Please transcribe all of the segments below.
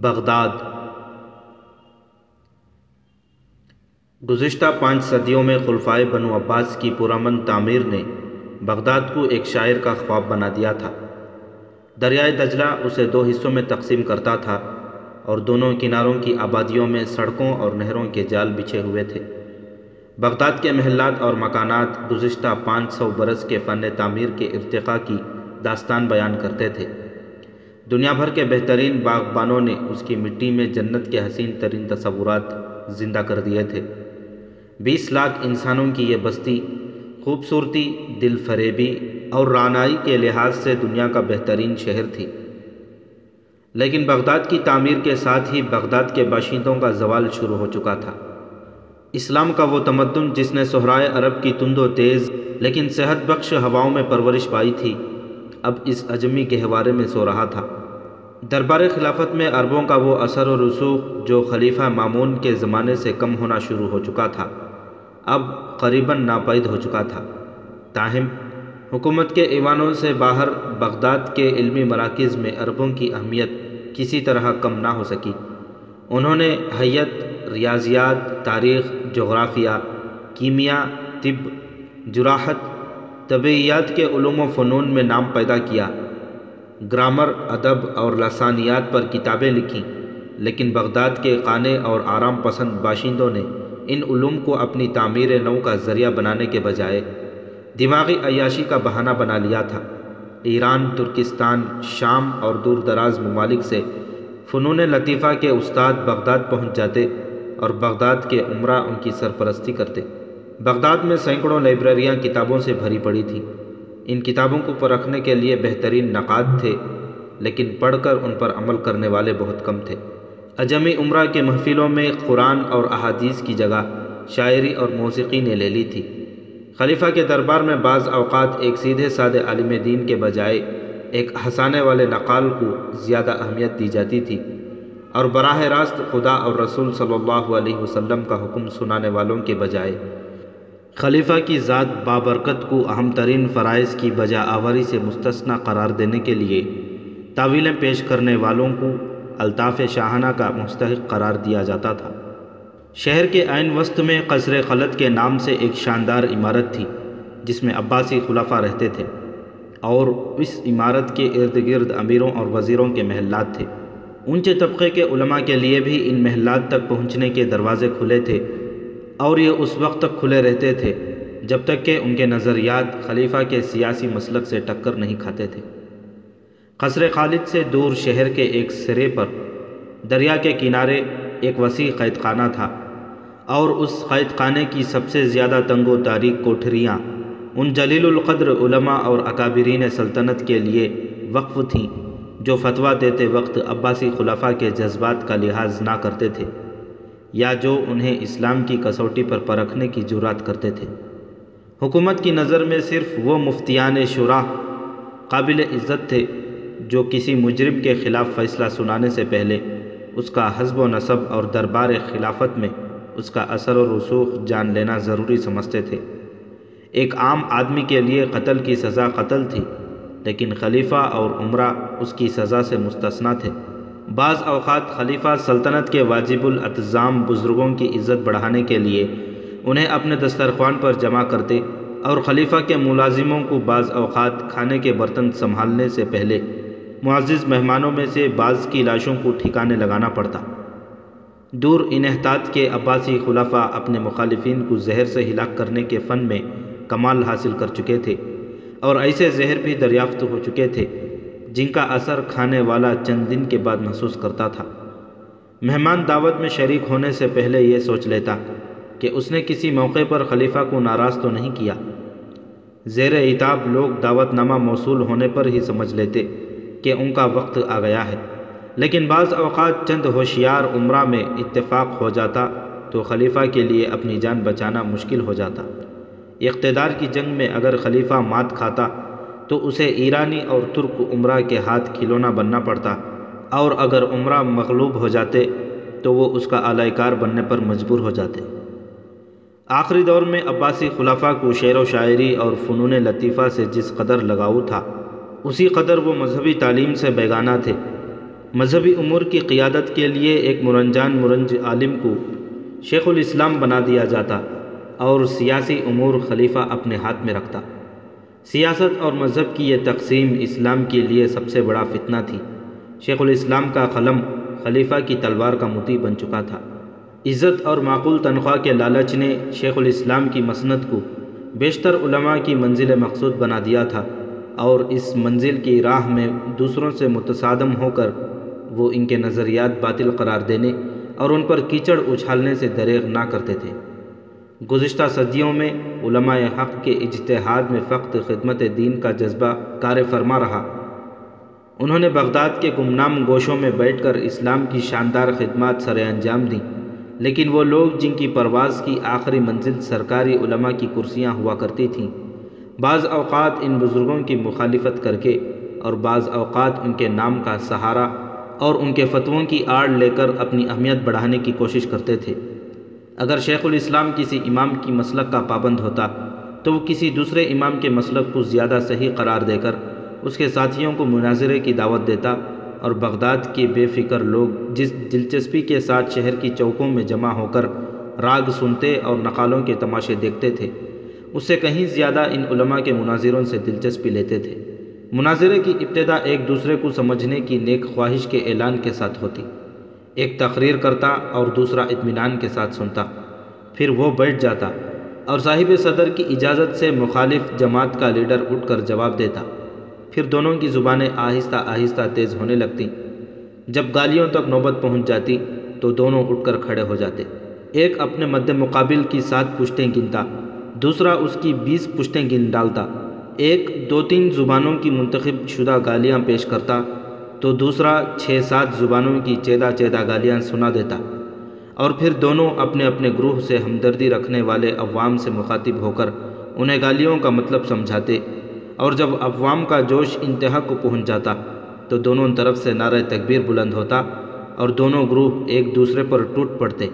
Baghdad. گزشتہ پانچ صدیوں میں خلفائے بنو عباس کی پرامن تعمیر نے بغداد کو ایک شاعر کا خواب بنا دیا تھا۔ دریائے دجلہ اسے دو حصوں میں تقسیم کرتا تھا اور دونوں کناروں کی آبادیوں میں سڑکوں اور نہروں کے جال بچھے ہوئے تھے۔ بغداد کے محلات اور مکانات گزشتہ پانچ سو برس کے فن تعمیر کے ارتقاء کی داستان بیان کرتے تھے۔ دنیا بھر کے بہترین باغبانوں نے اس کی مٹی میں جنت کے حسین ترین تصورات زندہ کر دیے تھے۔ بیس لاکھ انسانوں کی یہ بستی خوبصورتی، دل فریبی اور رانائی کے لحاظ سے دنیا کا بہترین شہر تھی۔ لیکن بغداد کی تعمیر کے ساتھ ہی بغداد کے باشندوں کا زوال شروع ہو چکا تھا۔ اسلام کا وہ تمدن جس نے سہرائے عرب کی تند و تیز لیکن صحت بخش ہواؤں میں پرورش پائی تھی، اب اس اجمی گہوارے میں سو رہا تھا۔ دربار خلافت میں عربوں کا وہ اثر و رسوخ جو خلیفہ معمون کے زمانے سے کم ہونا شروع ہو چکا تھا، اب قریباً ناپید ہو چکا تھا۔ تاہم، حکومت کے ایوانوں سے باہر بغداد کے علمی مراکز میں عربوں کی اہمیت کسی طرح کم نہ ہو سکی۔ انہوں نے حیت، ریاضیات، تاریخ، جغرافیہ، کیمیا، طب، جراحت طبعیات کے علوم و فنون میں نام پیدا کیا۔ گرامر، ادب اور لسانیات پر کتابیں لکھیں، لیکن بغداد کے قانے اور آرام پسند باشندوں نے ان علوم کو اپنی تعمیر نو کا ذریعہ بنانے کے بجائے دماغی عیاشی کا بہانہ بنا لیا تھا۔ ایران، ترکستان، شام اور دور دراز ممالک سے فنون لطیفہ کے استاد بغداد پہنچ جاتے اور بغداد کے عمرہ ان کی سرپرستی کرتے۔ بغداد میں سینکڑوں لائبریریاں کتابوں سے بھری پڑی تھیں۔ ان کتابوں کو پرکھنے کے لیے بہترین نقاد تھے، لیکن پڑھ کر ان پر عمل کرنے والے بہت کم تھے۔ اجمی عمرہ کے محفلوں میں قرآن اور احادیث کی جگہ شاعری اور موسیقی نے لے لی تھی۔ خلیفہ کے دربار میں بعض اوقات ایک سیدھے سادے عالم دین کے بجائے ایک ہنسانے والے نقال کو زیادہ اہمیت دی جاتی تھی اور براہ راست خدا اور رسول صلی اللہ علیہ وسلم کا حکم سنانے والوں کے بجائے خلیفہ کی ذات بابرکت کو اہم ترین فرائض کی بجا آوری سے مستثنی قرار دینے کے لیے تعویلیں پیش کرنے والوں کو الطاف شاہانہ کا مستحق قرار دیا جاتا تھا۔ شہر کے عین وسط میں قصر خلط کے نام سے ایک شاندار عمارت تھی، جس میں عباسی خلافہ رہتے تھے اور اس عمارت کے ارد گرد امیروں اور وزیروں کے محلات تھے۔ اونچے طبقے کے علماء کے لیے بھی ان محلات تک پہنچنے کے دروازے کھلے تھے۔ اور یہ اس وقت تک کھلے رہتے تھے جب تک کہ ان کے نظریات خلیفہ کے سیاسی مسلک سے ٹکر نہیں کھاتے تھے۔ قصر خالد سے دور شہر کے ایک سرے پر دریا کے کنارے ایک وسیع قید خانہ تھا اور اس قید خانے کی سب سے زیادہ تنگ و تاریک کوٹھریاں ان جلیل القدر علماء اور اکابرین سلطنت کے لیے وقف تھیں جو فتویٰ دیتے وقت عباسی خلافہ کے جذبات کا لحاظ نہ کرتے تھے۔ یا جو انہیں اسلام کی کسوٹی پر پرکھنے کی جرات کرتے تھے۔ حکومت کی نظر میں صرف وہ مفتیان شراح قابل عزت تھے جو کسی مجرم کے خلاف فیصلہ سنانے سے پہلے اس کا حزب و نصب اور دربار خلافت میں اس کا اثر و رسوخ جان لینا ضروری سمجھتے تھے۔ ایک عام آدمی کے لیے قتل کی سزا قتل تھی، لیکن خلیفہ اور عمرہ اس کی سزا سے مستثنا تھے۔ بعض اوقات خلیفہ سلطنت کے واجب الاتظام بزرگوں کی عزت بڑھانے کے لیے انہیں اپنے دسترخوان پر جمع کرتے اور خلیفہ کے ملازموں کو بعض اوقات کھانے کے برتن سنبھالنے سے پہلے معزز مہمانوں میں سے بعض کی لاشوں کو ٹھکانے لگانا پڑتا۔ دور انحطاط کے عباسی خلافہ اپنے مخالفین کو زہر سے ہلاک کرنے کے فن میں کمال حاصل کر چکے تھے اور ایسے زہر بھی دریافت ہو چکے تھے جن کا اثر کھانے والا چند دن کے بعد محسوس کرتا تھا۔ مہمان دعوت میں شریک ہونے سے پہلے یہ سوچ لیتا کہ اس نے کسی موقع پر خلیفہ کو ناراض تو نہیں کیا۔ زیر اتاب لوگ دعوت نامہ موصول ہونے پر ہی سمجھ لیتے کہ ان کا وقت آ گیا ہے۔ لیکن بعض اوقات چند ہوشیار عمرہ میں اتفاق ہو جاتا تو خلیفہ کے لیے اپنی جان بچانا مشکل ہو جاتا۔ اقتدار کی جنگ میں اگر خلیفہ مات کھاتا تو اسے ایرانی اور ترک عمرہ کے ہاتھ کھلونا بننا پڑتا۔ اور اگر عمرہ مغلوب ہو جاتے تو وہ اس کا اعلی کار بننے پر مجبور ہو جاتے۔ آخری دور میں عباسی خلافہ کو شعر و شاعری اور فنون لطیفہ سے جس قدر لگاؤ تھا، اسی قدر وہ مذہبی تعلیم سے بیگانہ تھے۔ مذہبی امور کی قیادت کے لیے ایک مرنجان مرنج عالم کو شیخ الاسلام بنا دیا جاتا اور سیاسی امور خلیفہ اپنے ہاتھ میں رکھتا۔ سیاست اور مذہب کی یہ تقسیم اسلام کے لیے سب سے بڑا فتنہ تھی۔ شیخ الاسلام کا قلم خلیفہ کی تلوار کا متی بن چکا تھا۔ عزت اور معقول تنخواہ کے لالچ نے شیخ الاسلام کی مسند کو بیشتر علماء کی منزل مقصود بنا دیا تھا اور اس منزل کی راہ میں دوسروں سے متصادم ہو کر وہ ان کے نظریات باطل قرار دینے اور ان پر کیچڑ اچھالنے سے دریغ نہ کرتے تھے۔ گزشتہ صدیوں میں علماء حق کے اجتہاد میں فقط خدمت دین کا جذبہ کار فرما رہا۔ انہوں نے بغداد کے گمنام گوشوں میں بیٹھ کر اسلام کی شاندار خدمات سر انجام دیں، لیکن وہ لوگ جن کی پرواز کی آخری منزل سرکاری علماء کی کرسیاں ہوا کرتی تھیں، بعض اوقات ان بزرگوں کی مخالفت کر کے اور بعض اوقات ان کے نام کا سہارا اور ان کے فتووں کی آڑ لے کر اپنی اہمیت بڑھانے کی کوشش کرتے تھے۔ اگر شیخ الاسلام کسی امام کی مسلک کا پابند ہوتا تو وہ کسی دوسرے امام کے مسلک کو زیادہ صحیح قرار دے کر اس کے ساتھیوں کو مناظرے کی دعوت دیتا اور بغداد کے بے فکر لوگ جس دلچسپی کے ساتھ شہر کی چوکوں میں جمع ہو کر راگ سنتے اور نقالوں کے تماشے دیکھتے تھے، اس سے کہیں زیادہ ان علماء کے مناظروں سے دلچسپی لیتے تھے۔ مناظرے کی ابتدا ایک دوسرے کو سمجھنے کی نیک خواہش کے اعلان کے ساتھ ہوتی۔ ایک تقریر کرتا اور دوسرا اطمینان کے ساتھ سنتا۔ پھر وہ بیٹھ جاتا اور صاحب صدر کی اجازت سے مخالف جماعت کا لیڈر اٹھ کر جواب دیتا۔ پھر دونوں کی زبانیں آہستہ آہستہ تیز ہونے لگتی۔ جب گالیوں تک نوبت پہنچ جاتی تو دونوں اٹھ کر کھڑے ہو جاتے۔ ایک اپنے مد مقابل کی سات پشتیں گنتا، دوسرا اس کی بیس پشتیں گن ڈالتا۔ ایک دو تین زبانوں کی منتخب شدہ گالیاں پیش کرتا تو دوسرا چھ سات زبانوں کی چیدہ چیدہ گالیاں سنا دیتا اور پھر دونوں اپنے اپنے گروہ سے ہمدردی رکھنے والے عوام سے مخاطب ہو کر انہیں گالیوں کا مطلب سمجھاتے اور جب عوام کا جوش انتہا کو پہنچ جاتا تو دونوں طرف سے نعرہ تکبیر بلند ہوتا اور دونوں گروہ ایک دوسرے پر ٹوٹ پڑتے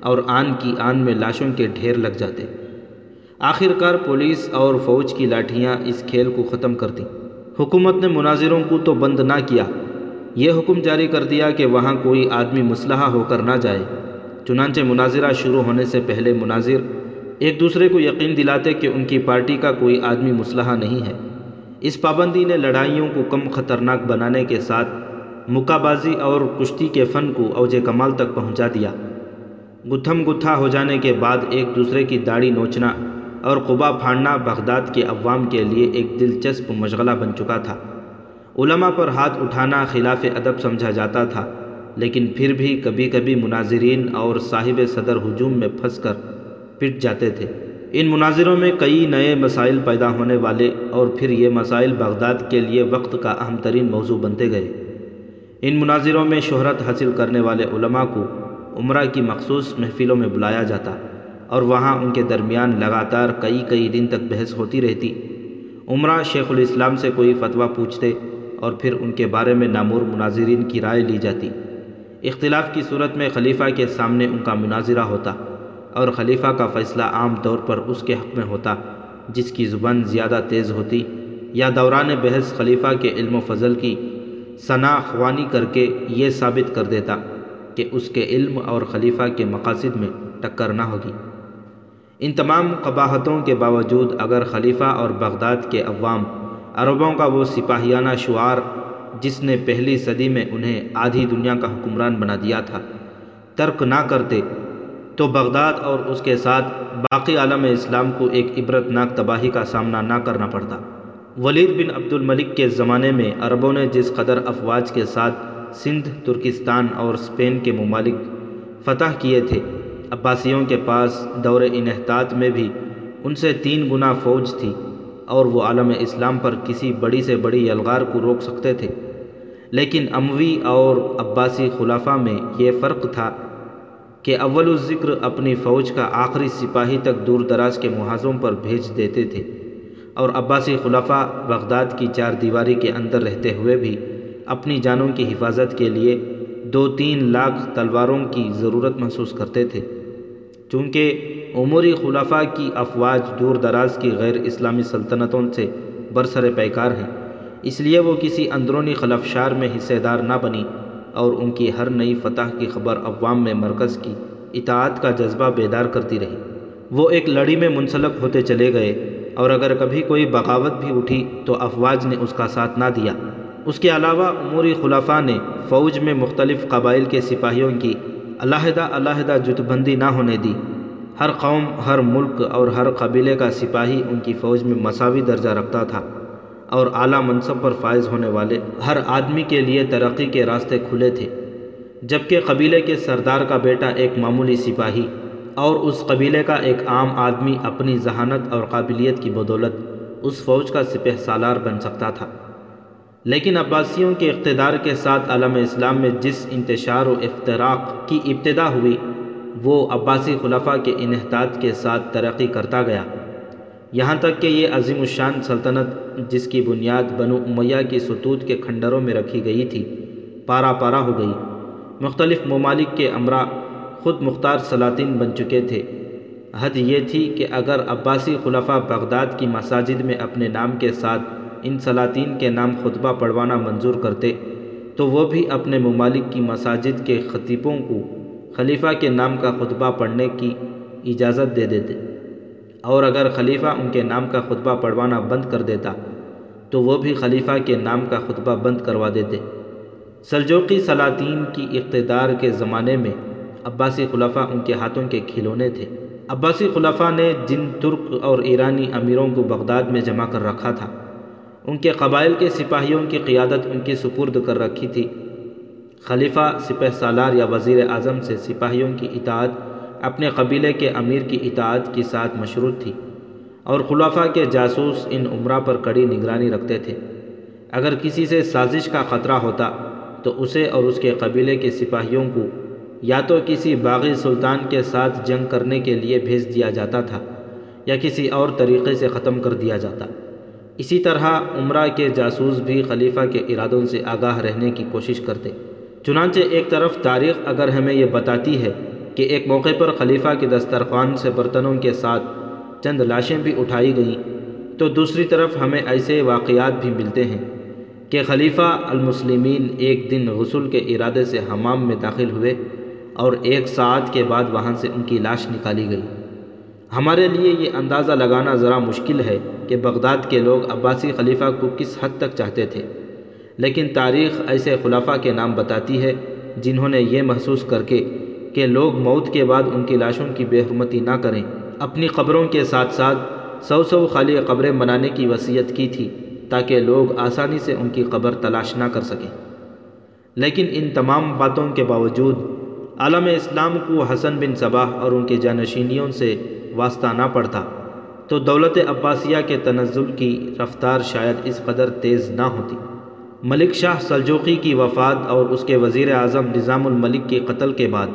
اور آن کی آن میں لاشوں کے ڈھیر لگ جاتے۔ آخر کار پولیس اور فوج کی لاٹھیاں اس کھیل کو ختم کر دیں حکومت نے مناظروں کو تو بند نہ کیا۔ یہ حکم جاری کر دیا کہ وہاں کوئی آدمی مسلحہ ہو کر نہ جائے۔ چنانچہ مناظرہ شروع ہونے سے پہلے مناظر ایک دوسرے کو یقین دلاتے کہ ان کی پارٹی کا کوئی آدمی مسلحہ نہیں ہے۔ اس پابندی نے لڑائیوں کو کم خطرناک بنانے کے ساتھ مکہ بازی اور کشتی کے فن کو اوج کمال تک پہنچا دیا۔ گتھم گتھا ہو جانے کے بعد ایک دوسرے کی داڑھی نوچنا اور قبا پھاڑنا بغداد کے عوام کے لیے ایک دلچسپ مشغلہ بن چکا تھا۔ علماء پر ہاتھ اٹھانا خلاف ادب سمجھا جاتا تھا، لیکن پھر بھی کبھی کبھی مناظرین اور صاحب صدر ہجوم میں پھنس کر پٹ جاتے تھے۔ ان مناظروں میں کئی نئے مسائل پیدا ہونے والے اور پھر یہ مسائل بغداد کے لیے وقت کا اہم ترین موضوع بنتے گئے۔ ان مناظروں میں شہرت حاصل کرنے والے علماء کو عمرہ کی مخصوص محفلوں میں بلایا جاتا اور وہاں ان کے درمیان لگاتار کئی کئی دن تک بحث ہوتی رہتی۔ عمرہ شیخ الاسلام سے کوئی فتویٰ پوچھتے اور پھر ان کے بارے میں نامور مناظرین کی رائے لی جاتی۔ اختلاف کی صورت میں خلیفہ کے سامنے ان کا مناظرہ ہوتا اور خلیفہ کا فیصلہ عام طور پر اس کے حق میں ہوتا، جس کی زبان زیادہ تیز ہوتی یا دوران بحث خلیفہ کے علم و فضل کی ثنا خوانی کر کے یہ ثابت کر دیتا کہ اس کے علم اور خلیفہ کے مقاصد میں ٹکر نہ ہوگی۔ ان تمام قباحتوں کے باوجود اگر خلیفہ اور بغداد کے عوام عربوں کا وہ سپاہیانہ شعار جس نے پہلی صدی میں انہیں آدھی دنیا کا حکمران بنا دیا تھا۔ ترک نہ کرتے تو بغداد اور اس کے ساتھ باقی عالم اسلام کو ایک عبرت ناک تباہی کا سامنا نہ کرنا پڑتا۔ ولید بن عبد الملک کے زمانے میں عربوں نے جس قدر افواج کے ساتھ سندھ، ترکستان اور اسپین کے ممالک فتح کیے تھے، عباسیوں کے پاس دور انحطاط میں بھی ان سے تین گنا فوج تھی۔ اور وہ عالم اسلام پر کسی بڑی سے بڑی یلغار کو روک سکتے تھے۔ لیکن اموی اور عباسی خلافہ میں یہ فرق تھا کہ اول الذکر اپنی فوج کا آخری سپاہی تک دور دراز کے محاذوں پر بھیج دیتے تھے اور عباسی خلافہ بغداد کی چار دیواری کے اندر رہتے ہوئے بھی اپنی جانوں کی حفاظت کے لیے دو تین لاکھ تلواروں کی ضرورت محسوس کرتے تھے۔ چونکہ عموری خلافہ کی افواج دور دراز کی غیر اسلامی سلطنتوں سے برسر پیکار ہیں۔ اس لیے وہ کسی اندرونی خلفشار میں حصے دار نہ بنی اور ان کی ہر نئی فتح کی خبر عوام میں مرکز کی اطاعت کا جذبہ بیدار کرتی رہی۔ وہ ایک لڑی میں منسلک ہوتے چلے گئے اور اگر کبھی کوئی بغاوت بھی اٹھی تو افواج نے اس کا ساتھ نہ دیا۔ اس کے علاوہ عموری خلافہ نے فوج میں مختلف قبائل کے سپاہیوں کی علیحدہ علیحدہ جت بندی نہ ہونے دی۔ ہر قوم، ہر ملک اور ہر قبیلے کا سپاہی ان کی فوج میں مساوی درجہ رکھتا تھا اور اعلیٰ منصب پر فائز ہونے والے ہر آدمی کے لیے ترقی کے راستے کھلے تھے۔ جبکہ قبیلے کے سردار کا بیٹا ایک معمولی سپاہی اور اس قبیلے کا ایک عام آدمی اپنی ذہانت اور قابلیت کی بدولت اس فوج کا سپہ سالار بن سکتا تھا۔ لیکن عباسیوں کے اقتدار کے ساتھ عالم اسلام میں جس انتشار و افتراق کی ابتدا ہوئی وہ عباسی خلفہ کے انحطاط کے ساتھ ترقی کرتا گیا۔ یہاں تک کہ یہ عظیم الشان سلطنت جس کی بنیاد بنو امیہ کی ستوت کے کھنڈروں میں رکھی گئی تھی، پارا پارا ہو گئی۔ مختلف ممالک کے امرا خود مختار سلاطین بن چکے تھے۔ حد یہ تھی کہ اگر عباسی خلفہ بغداد کی مساجد میں اپنے نام کے ساتھ ان سلاطین کے نام خطبہ پڑھوانا منظور کرتے، تو وہ بھی اپنے ممالک کی مساجد کے خطیبوں کو خلیفہ کے نام کا خطبہ پڑھنے کی اجازت دے دیتے۔ اور اگر خلیفہ ان کے نام کا خطبہ پڑھوانا بند کر دیتا، تو وہ بھی خلیفہ کے نام کا خطبہ بند کروا دیتے۔ سلجوقی سلاطین کی اقتدار کے زمانے میں عباسی خلفہ ان کے ہاتھوں کے کھلونے تھے۔ عباسی خلفہ نے جن ترک اور ایرانی امیروں کو بغداد میں جمع کر رکھا تھا، ان کے قبائل کے سپاہیوں کی قیادت ان کی سپرد کر رکھی تھی۔ خلیفہ، سپہ سالار یا وزیر اعظم سے سپاہیوں کی اطاعت، اپنے قبیلے کے امیر کی اطاعت کی ساتھ مشروط تھی اور خلافہ کے جاسوس ان عمرہ پر کڑی نگرانی رکھتے تھے۔ اگر کسی سے سازش کا خطرہ ہوتا تو اسے اور اس کے قبیلے کے سپاہیوں کو یا تو کسی باغی سلطان کے ساتھ جنگ کرنے کے لیے بھیج دیا جاتا تھا یا کسی اور طریقے سے ختم کر دیا جاتا۔ اسی طرح عمرہ کے جاسوس بھی خلیفہ کے ارادوں سے آگاہ رہنے کی کوشش کرتے۔ چنانچہ ایک طرف تاریخ اگر ہمیں یہ بتاتی ہے کہ ایک موقع پر خلیفہ کے دسترخوان سے برتنوں کے ساتھ چند لاشیں بھی اٹھائی گئیں، تو دوسری طرف ہمیں ایسے واقعات بھی ملتے ہیں کہ خلیفہ المسلمین ایک دن غسل کے ارادے سے حمام میں داخل ہوئے اور ایک ساعت کے بعد وہاں سے ان کی لاش نکالی گئی۔ ہمارے لیے یہ اندازہ لگانا ذرا مشکل ہے کہ بغداد کے لوگ عباسی خلیفہ کو کس حد تک چاہتے تھے۔ لیکن تاریخ ایسے خلافہ کے نام بتاتی ہے جنہوں نے یہ محسوس کر کے کہ لوگ موت کے بعد ان کی لاشوں کی بے حرمتی نہ کریں۔ اپنی قبروں کے ساتھ ساتھ سو سو خالی قبریں بنانے کی وصیت کی تھی تاکہ لوگ آسانی سے ان کی قبر تلاش نہ کر سکیں۔ لیکن ان تمام باتوں کے باوجود عالم اسلام کو حسن بن صباح اور ان کے جانشینیوں سے واسطہ نہ پڑتا، تو دولت عباسیہ کے تنزل کی رفتار شاید اس قدر تیز نہ ہوتی۔ ملک شاہ سلجوقی کی وفات اور اس کے وزیر اعظم نظام الملک کے قتل کے بعد،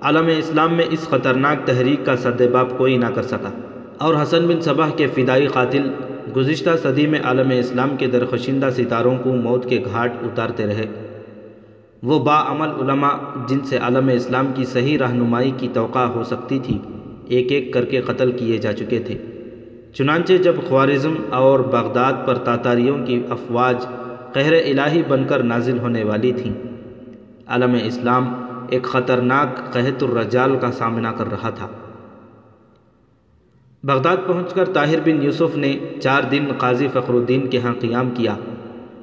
عالم اسلام میں اس خطرناک تحریک کا سدباب کوئی نہ کر سکا۔ اور حسن بن صبح کے فدائی قاتل گزشتہ صدی میں عالم اسلام کے درخشندہ ستاروں کو موت کے گھاٹ اتارتے رہے۔ وہ با عمل علماء جن سے عالم اسلام کی صحیح رہنمائی کی توقع ہو سکتی تھی، ایک ایک کر کے قتل کیے جا چکے تھے۔ چنانچہ جب خوارزم اور بغداد پر تاتاریوں کی افواج قہر الہی بن کر نازل ہونے والی تھیں۔ عالم اسلام ایک خطرناک قحط الرجال کا سامنا کر رہا تھا۔ بغداد پہنچ کر طاہر بن یوسف نے چار دن قاضی فخر الدین کے ہاں قیام کیا۔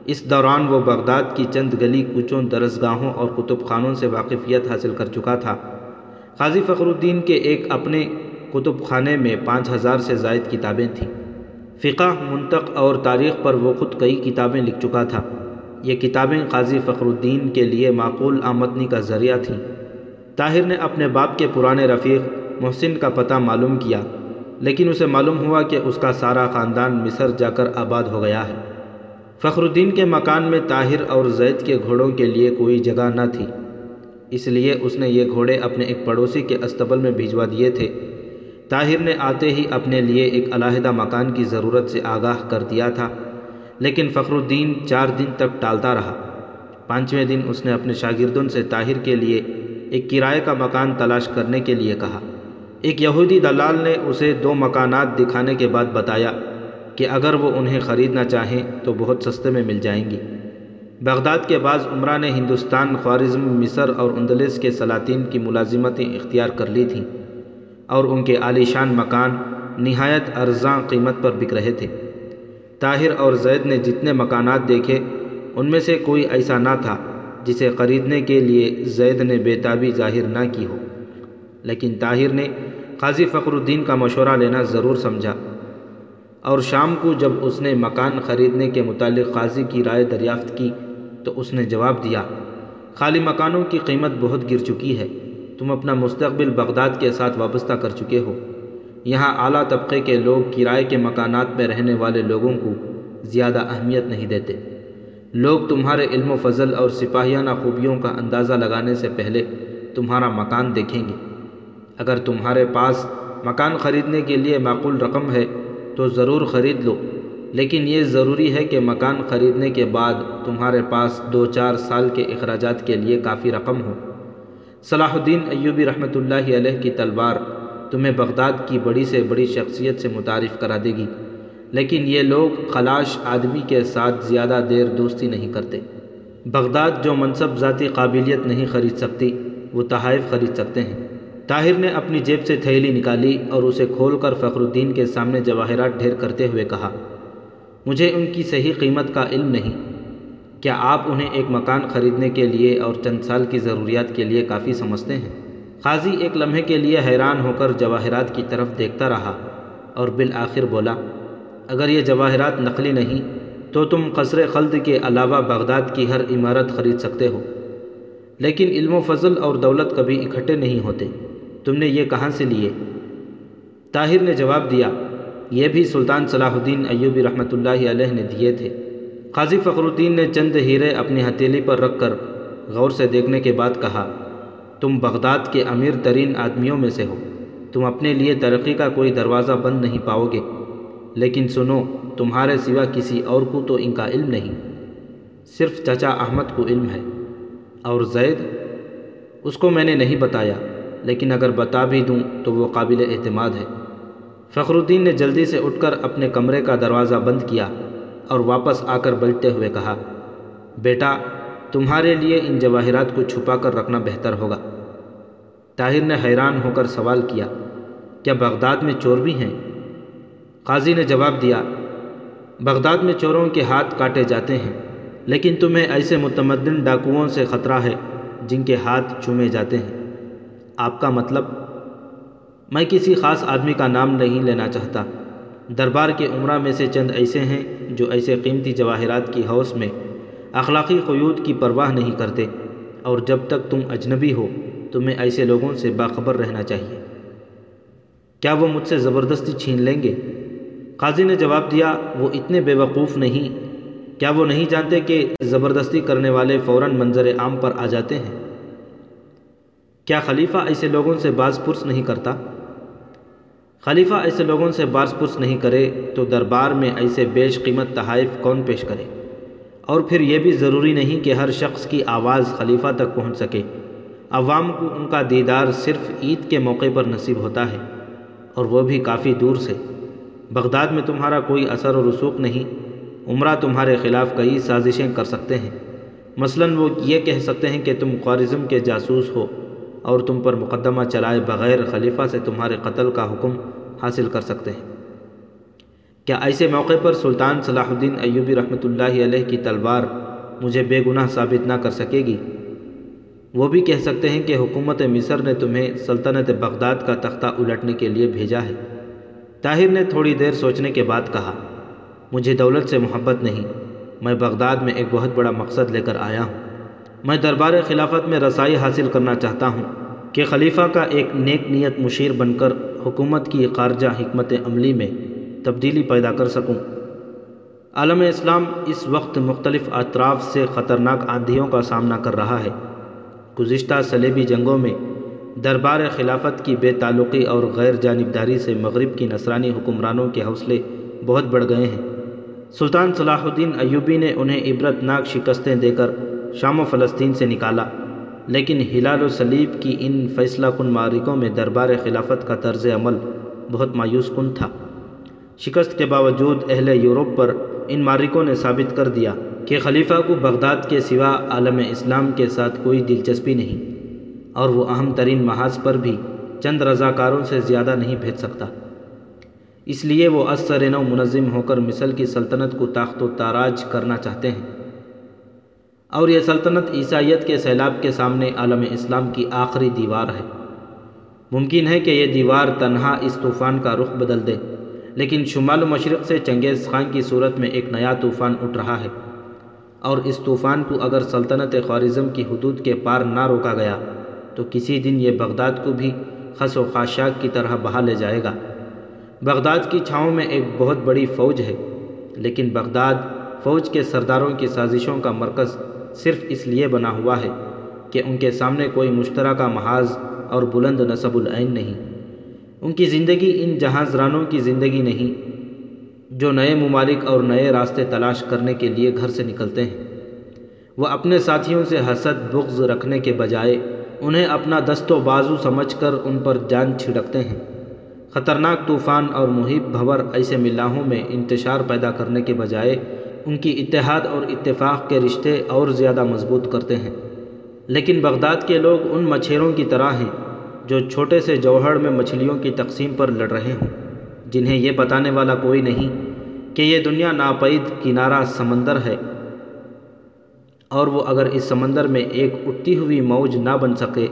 اس دوران وہ بغداد کی چند گلی کوچوں، درسگاہوں اور کتب خانوں سے واقفیت حاصل کر چکا تھا۔ قاضی فخر الدین کے ایک اپنے کتب خانے میں پانچ ہزار سے زائد کتابیں تھیں۔ فقہ، منطق اور تاریخ پر وہ خود کئی کتابیں لکھ چکا تھا۔ یہ کتابیں قاضی فخر الدین کے لیے معقول آمدنی کا ذریعہ تھیں۔ طاہر نے اپنے باپ کے پرانے رفیق محسن کا پتہ معلوم کیا، لیکن اسے معلوم ہوا کہ اس کا سارا خاندان مصر جا کر آباد ہو گیا ہے۔ فخر الدین کے مکان میں طاہر اور زید کے گھوڑوں کے لیے کوئی جگہ نہ تھی۔ اس لیے اس نے یہ گھوڑے اپنے ایک پڑوسی کے استبل میں بھیجوا دیے تھے۔ طاہر نے آتے ہی اپنے لیے ایک علیحدہ مکان کی ضرورت سے آگاہ کر دیا تھا، لیکن فخر الدین چار دن تک ٹالتا رہا۔ پانچویں دن اس نے اپنے شاگردوں سے طاہر کے لیے ایک کرائے کا مکان تلاش کرنے کے لیے کہا۔ ایک یہودی دلال نے اسے دو مکانات دکھانے کے بعد بتایا کہ اگر وہ انہیں خریدنا چاہیں تو بہت سستے میں مل جائیں گی۔ بغداد کے بعض عمرہ نے ہندوستان، خوارزم، مصر اور اندلس کے سلاطین کی ملازمتیں اختیار کر لی تھیں۔ اور ان کے عالیشان مکان نہایت ارزاں قیمت پر بک رہے تھے۔ طاہر اور زید نے جتنے مکانات دیکھے، ان میں سے کوئی ایسا نہ تھا جسے خریدنے کے لیے زید نے بیتابی ظاہر نہ کی ہو۔ لیکن طاہر نے قاضی فخر الدین کا مشورہ لینا ضرور سمجھا۔ اور شام کو جب اس نے مکان خریدنے کے متعلق قاضی کی رائے دریافت کی، تو اس نے جواب دیا، خالی مکانوں کی قیمت بہت گر چکی ہے۔ تم اپنا مستقبل بغداد کے ساتھ وابستہ کر چکے ہو۔ یہاں اعلیٰ طبقے کے لوگ کرائے کے مکانات میں رہنے والے لوگوں کو زیادہ اہمیت نہیں دیتے۔ لوگ تمہارے علم و فضل اور سپاہیانہ خوبیوں کا اندازہ لگانے سے پہلے تمہارا مکان دیکھیں گے۔ اگر تمہارے پاس مکان خریدنے کے لیے معقول رقم ہے تو ضرور خرید لو، لیکن یہ ضروری ہے کہ مکان خریدنے کے بعد تمہارے پاس دو چار سال کے اخراجات کے لیے کافی رقم ہو۔ صلاح الدین ایوبی رحمۃ اللہ علیہ کی تلوار تمہیں بغداد کی بڑی سے بڑی شخصیت سے متعارف کرا دے گی، لیکن یہ لوگ خلاش آدمی کے ساتھ زیادہ دیر دوستی نہیں کرتے۔ بغداد جو منصب ذاتی قابلیت نہیں خرید سکتی، وہ تحائف خرید سکتے ہیں۔ طاہر نے اپنی جیب سے تھیلی نکالی اور اسے کھول کر فخر الدین کے سامنے جواہرات ڈھیر کرتے ہوئے کہا، مجھے ان کی صحیح قیمت کا علم نہیں۔ کیا آپ انہیں ایک مکان خریدنے کے لیے اور چند سال کی ضروریات کے لیے کافی سمجھتے ہیں؟ قاضی ایک لمحے کے لیے حیران ہو کر جواہرات کی طرف دیکھتا رہا اور بالآخر بولا، اگر یہ جواہرات نقلی نہیں، تو تم قصر خلد کے علاوہ بغداد کی ہر عمارت خرید سکتے ہو۔ لیکن علم و فضل اور دولت کبھی اکٹھے نہیں ہوتے۔ تم نے یہ کہاں سے لیے؟ طاہر نے جواب دیا، یہ بھی سلطان صلاح الدین ایوبی رحمۃ اللہ علیہ نے دیے تھے۔ قاضی فخر الدین نے چند ہیرے اپنی ہتھیلی پر رکھ کر غور سے دیکھنے کے بعد کہا، تم بغداد کے امیر ترین آدمیوں میں سے ہو۔ تم اپنے لیے ترقی کا کوئی دروازہ بند نہیں پاؤ گے۔ لیکن سنو، تمہارے سوا کسی اور کو تو ان کا علم نہیں۔ صرف چچا احمد کو علم ہے۔ اور زید؟ اس کو میں نے نہیں بتایا، لیکن اگر بتا بھی دوں تو وہ قابل اعتماد ہے۔ فخر الدین نے جلدی سے اٹھ کر اپنے کمرے کا دروازہ بند کیا۔ اور واپس آ کر بلٹتے ہوئے کہا، بیٹا، تمہارے لیے ان جواہرات کو چھپا کر رکھنا بہتر ہوگا. طاہر نے حیران ہو کر سوال کیا کیا بغداد میں چور بھی ہیں؟ قاضی نے جواب دیا، بغداد میں چوروں کے ہاتھ کاٹے جاتے ہیں، لیکن تمہیں ایسے متمدن ڈاکوؤں سے خطرہ ہے جن کے ہاتھ چومے جاتے ہیں۔ آپ کا مطلب میں کسی خاص آدمی کا نام نہیں لینا چاہتا۔ دربار کے عمرہ میں سے چند ایسے ہیں جو ایسے قیمتی جواہرات کی حوث میں اخلاقی قیود کی پرواہ نہیں کرتے، اور جب تک تم اجنبی ہو، تمہیں ایسے لوگوں سے باخبر رہنا چاہیے۔ کیا وہ مجھ سے زبردستی چھین لیں گے؟ قاضی نے جواب دیا، وہ اتنے بے وقوف نہیں۔ کیا وہ نہیں جانتے کہ زبردستی کرنے والے فوراً منظر عام پر آ جاتے ہیں؟ کیا خلیفہ ایسے لوگوں سے باز پرس نہیں کرتا؟ خلیفہ ایسے لوگوں سے باز پرس نہیں کرے تو دربار میں ایسے بیش قیمت تحائف کون پیش کرے؟ اور پھر یہ بھی ضروری نہیں کہ ہر شخص کی آواز خلیفہ تک پہنچ سکے۔ عوام کو ان کا دیدار صرف عید کے موقع پر نصیب ہوتا ہے، اور وہ بھی کافی دور سے۔ بغداد میں تمہارا کوئی اثر و رسوخ نہیں، عمرہ تمہارے خلاف کئی سازشیں کر سکتے ہیں۔ مثلاً وہ یہ کہہ سکتے ہیں کہ تم خوارزم کے جاسوس ہو۔ اور تم پر مقدمہ چلائے بغیر خلیفہ سے تمہارے قتل کا حکم حاصل کر سکتے ہیں۔ کیا ایسے موقع پر سلطان صلاح الدین ایوبی رحمۃ اللہ علیہ کی تلوار مجھے بے گناہ ثابت نہ کر سکے گی؟ وہ بھی کہہ سکتے ہیں کہ حکومت مصر نے تمہیں سلطنت بغداد کا تختہ الٹنے کے لیے بھیجا ہے۔ طاہر نے تھوڑی دیر سوچنے کے بعد کہا، مجھے دولت سے محبت نہیں، میں بغداد میں ایک بہت بڑا مقصد لے کر آیا ہوں۔ میں دربار خلافت میں رسائی حاصل کرنا چاہتا ہوں کہ خلیفہ کا ایک نیک نیت مشیر بن کر حکومت کی خارجہ حکمت عملی میں تبدیلی پیدا کر سکوں۔ عالم اسلام اس وقت مختلف اطراف سے خطرناک آندھیوں کا سامنا کر رہا ہے۔ گزشتہ سلیبی جنگوں میں دربار خلافت کی بے تعلقی اور غیر جانبداری سے مغرب کی نصرانی حکمرانوں کے حوصلے بہت بڑھ گئے ہیں۔ سلطان صلاح الدین ایوبی نے انہیں عبرت ناک شکستیں دے کر شام و فلسطین سے نکالا، لیکن ہلال و سلیب کی ان فیصلہ کن معرکوں میں دربار خلافت کا طرز عمل بہت مایوس کن تھا۔ شکست کے باوجود اہل یورپ پر ان مارکوں نے ثابت کر دیا کہ خلیفہ کو بغداد کے سوا عالم اسلام کے ساتھ کوئی دلچسپی نہیں، اور وہ اہم ترین محاذ پر بھی چند رضاکاروں سے زیادہ نہیں بھیج سکتا۔ اس لیے وہ اثر نو منظم ہو کر مصر کی سلطنت کو طاقت و تاراج کرنا چاہتے ہیں۔ اور یہ سلطنت عیسائیت کے سیلاب کے سامنے عالم اسلام کی آخری دیوار ہے۔ ممکن ہے کہ یہ دیوار تنہا اس طوفان کا رخ بدل دے، لیکن شمال و مشرق سے چنگیز خان کی صورت میں ایک نیا طوفان اٹھ رہا ہے۔ اور اس طوفان کو اگر سلطنت خوارزم کی حدود کے پار نہ روکا گیا، تو کسی دن یہ بغداد کو بھی خس و خاشاک کی طرح بہا لے جائے گا۔ بغداد کی چھاؤں میں ایک بہت بڑی فوج ہے، لیکن بغداد فوج کے سرداروں کی سازشوں کا مرکز صرف اس لیے بنا ہوا ہے کہ ان کے سامنے کوئی مشترکہ محاذ اور بلند نصب العین نہیں۔ ان کی زندگی ان جہاز رانوں کی زندگی نہیں، جو نئے ممالک اور نئے راستے تلاش کرنے کے لیے گھر سے نکلتے ہیں۔ وہ اپنے ساتھیوں سے حسد، بغض رکھنے کے بجائے انہیں اپنا دست و بازو سمجھ کر ان پر جان چھڑکتے ہیں۔ خطرناک طوفان اور محیب بھور ایسے ملاحوں میں انتشار پیدا کرنے کے بجائے ان کی اتحاد اور اتفاق کے رشتے اور زیادہ مضبوط کرتے ہیں۔ لیکن بغداد کے لوگ ان مچھیروں کی طرح ہیں جو چھوٹے سے جوہر میں مچھلیوں کی تقسیم پر لڑ رہے ہوں جنہیں یہ بتانے والا کوئی نہیں کہ یہ دنیا ناپید کنارہ سمندر ہے۔ اور وہ اگر اس سمندر میں ایک اٹھتی ہوئی موج نہ بن سکے،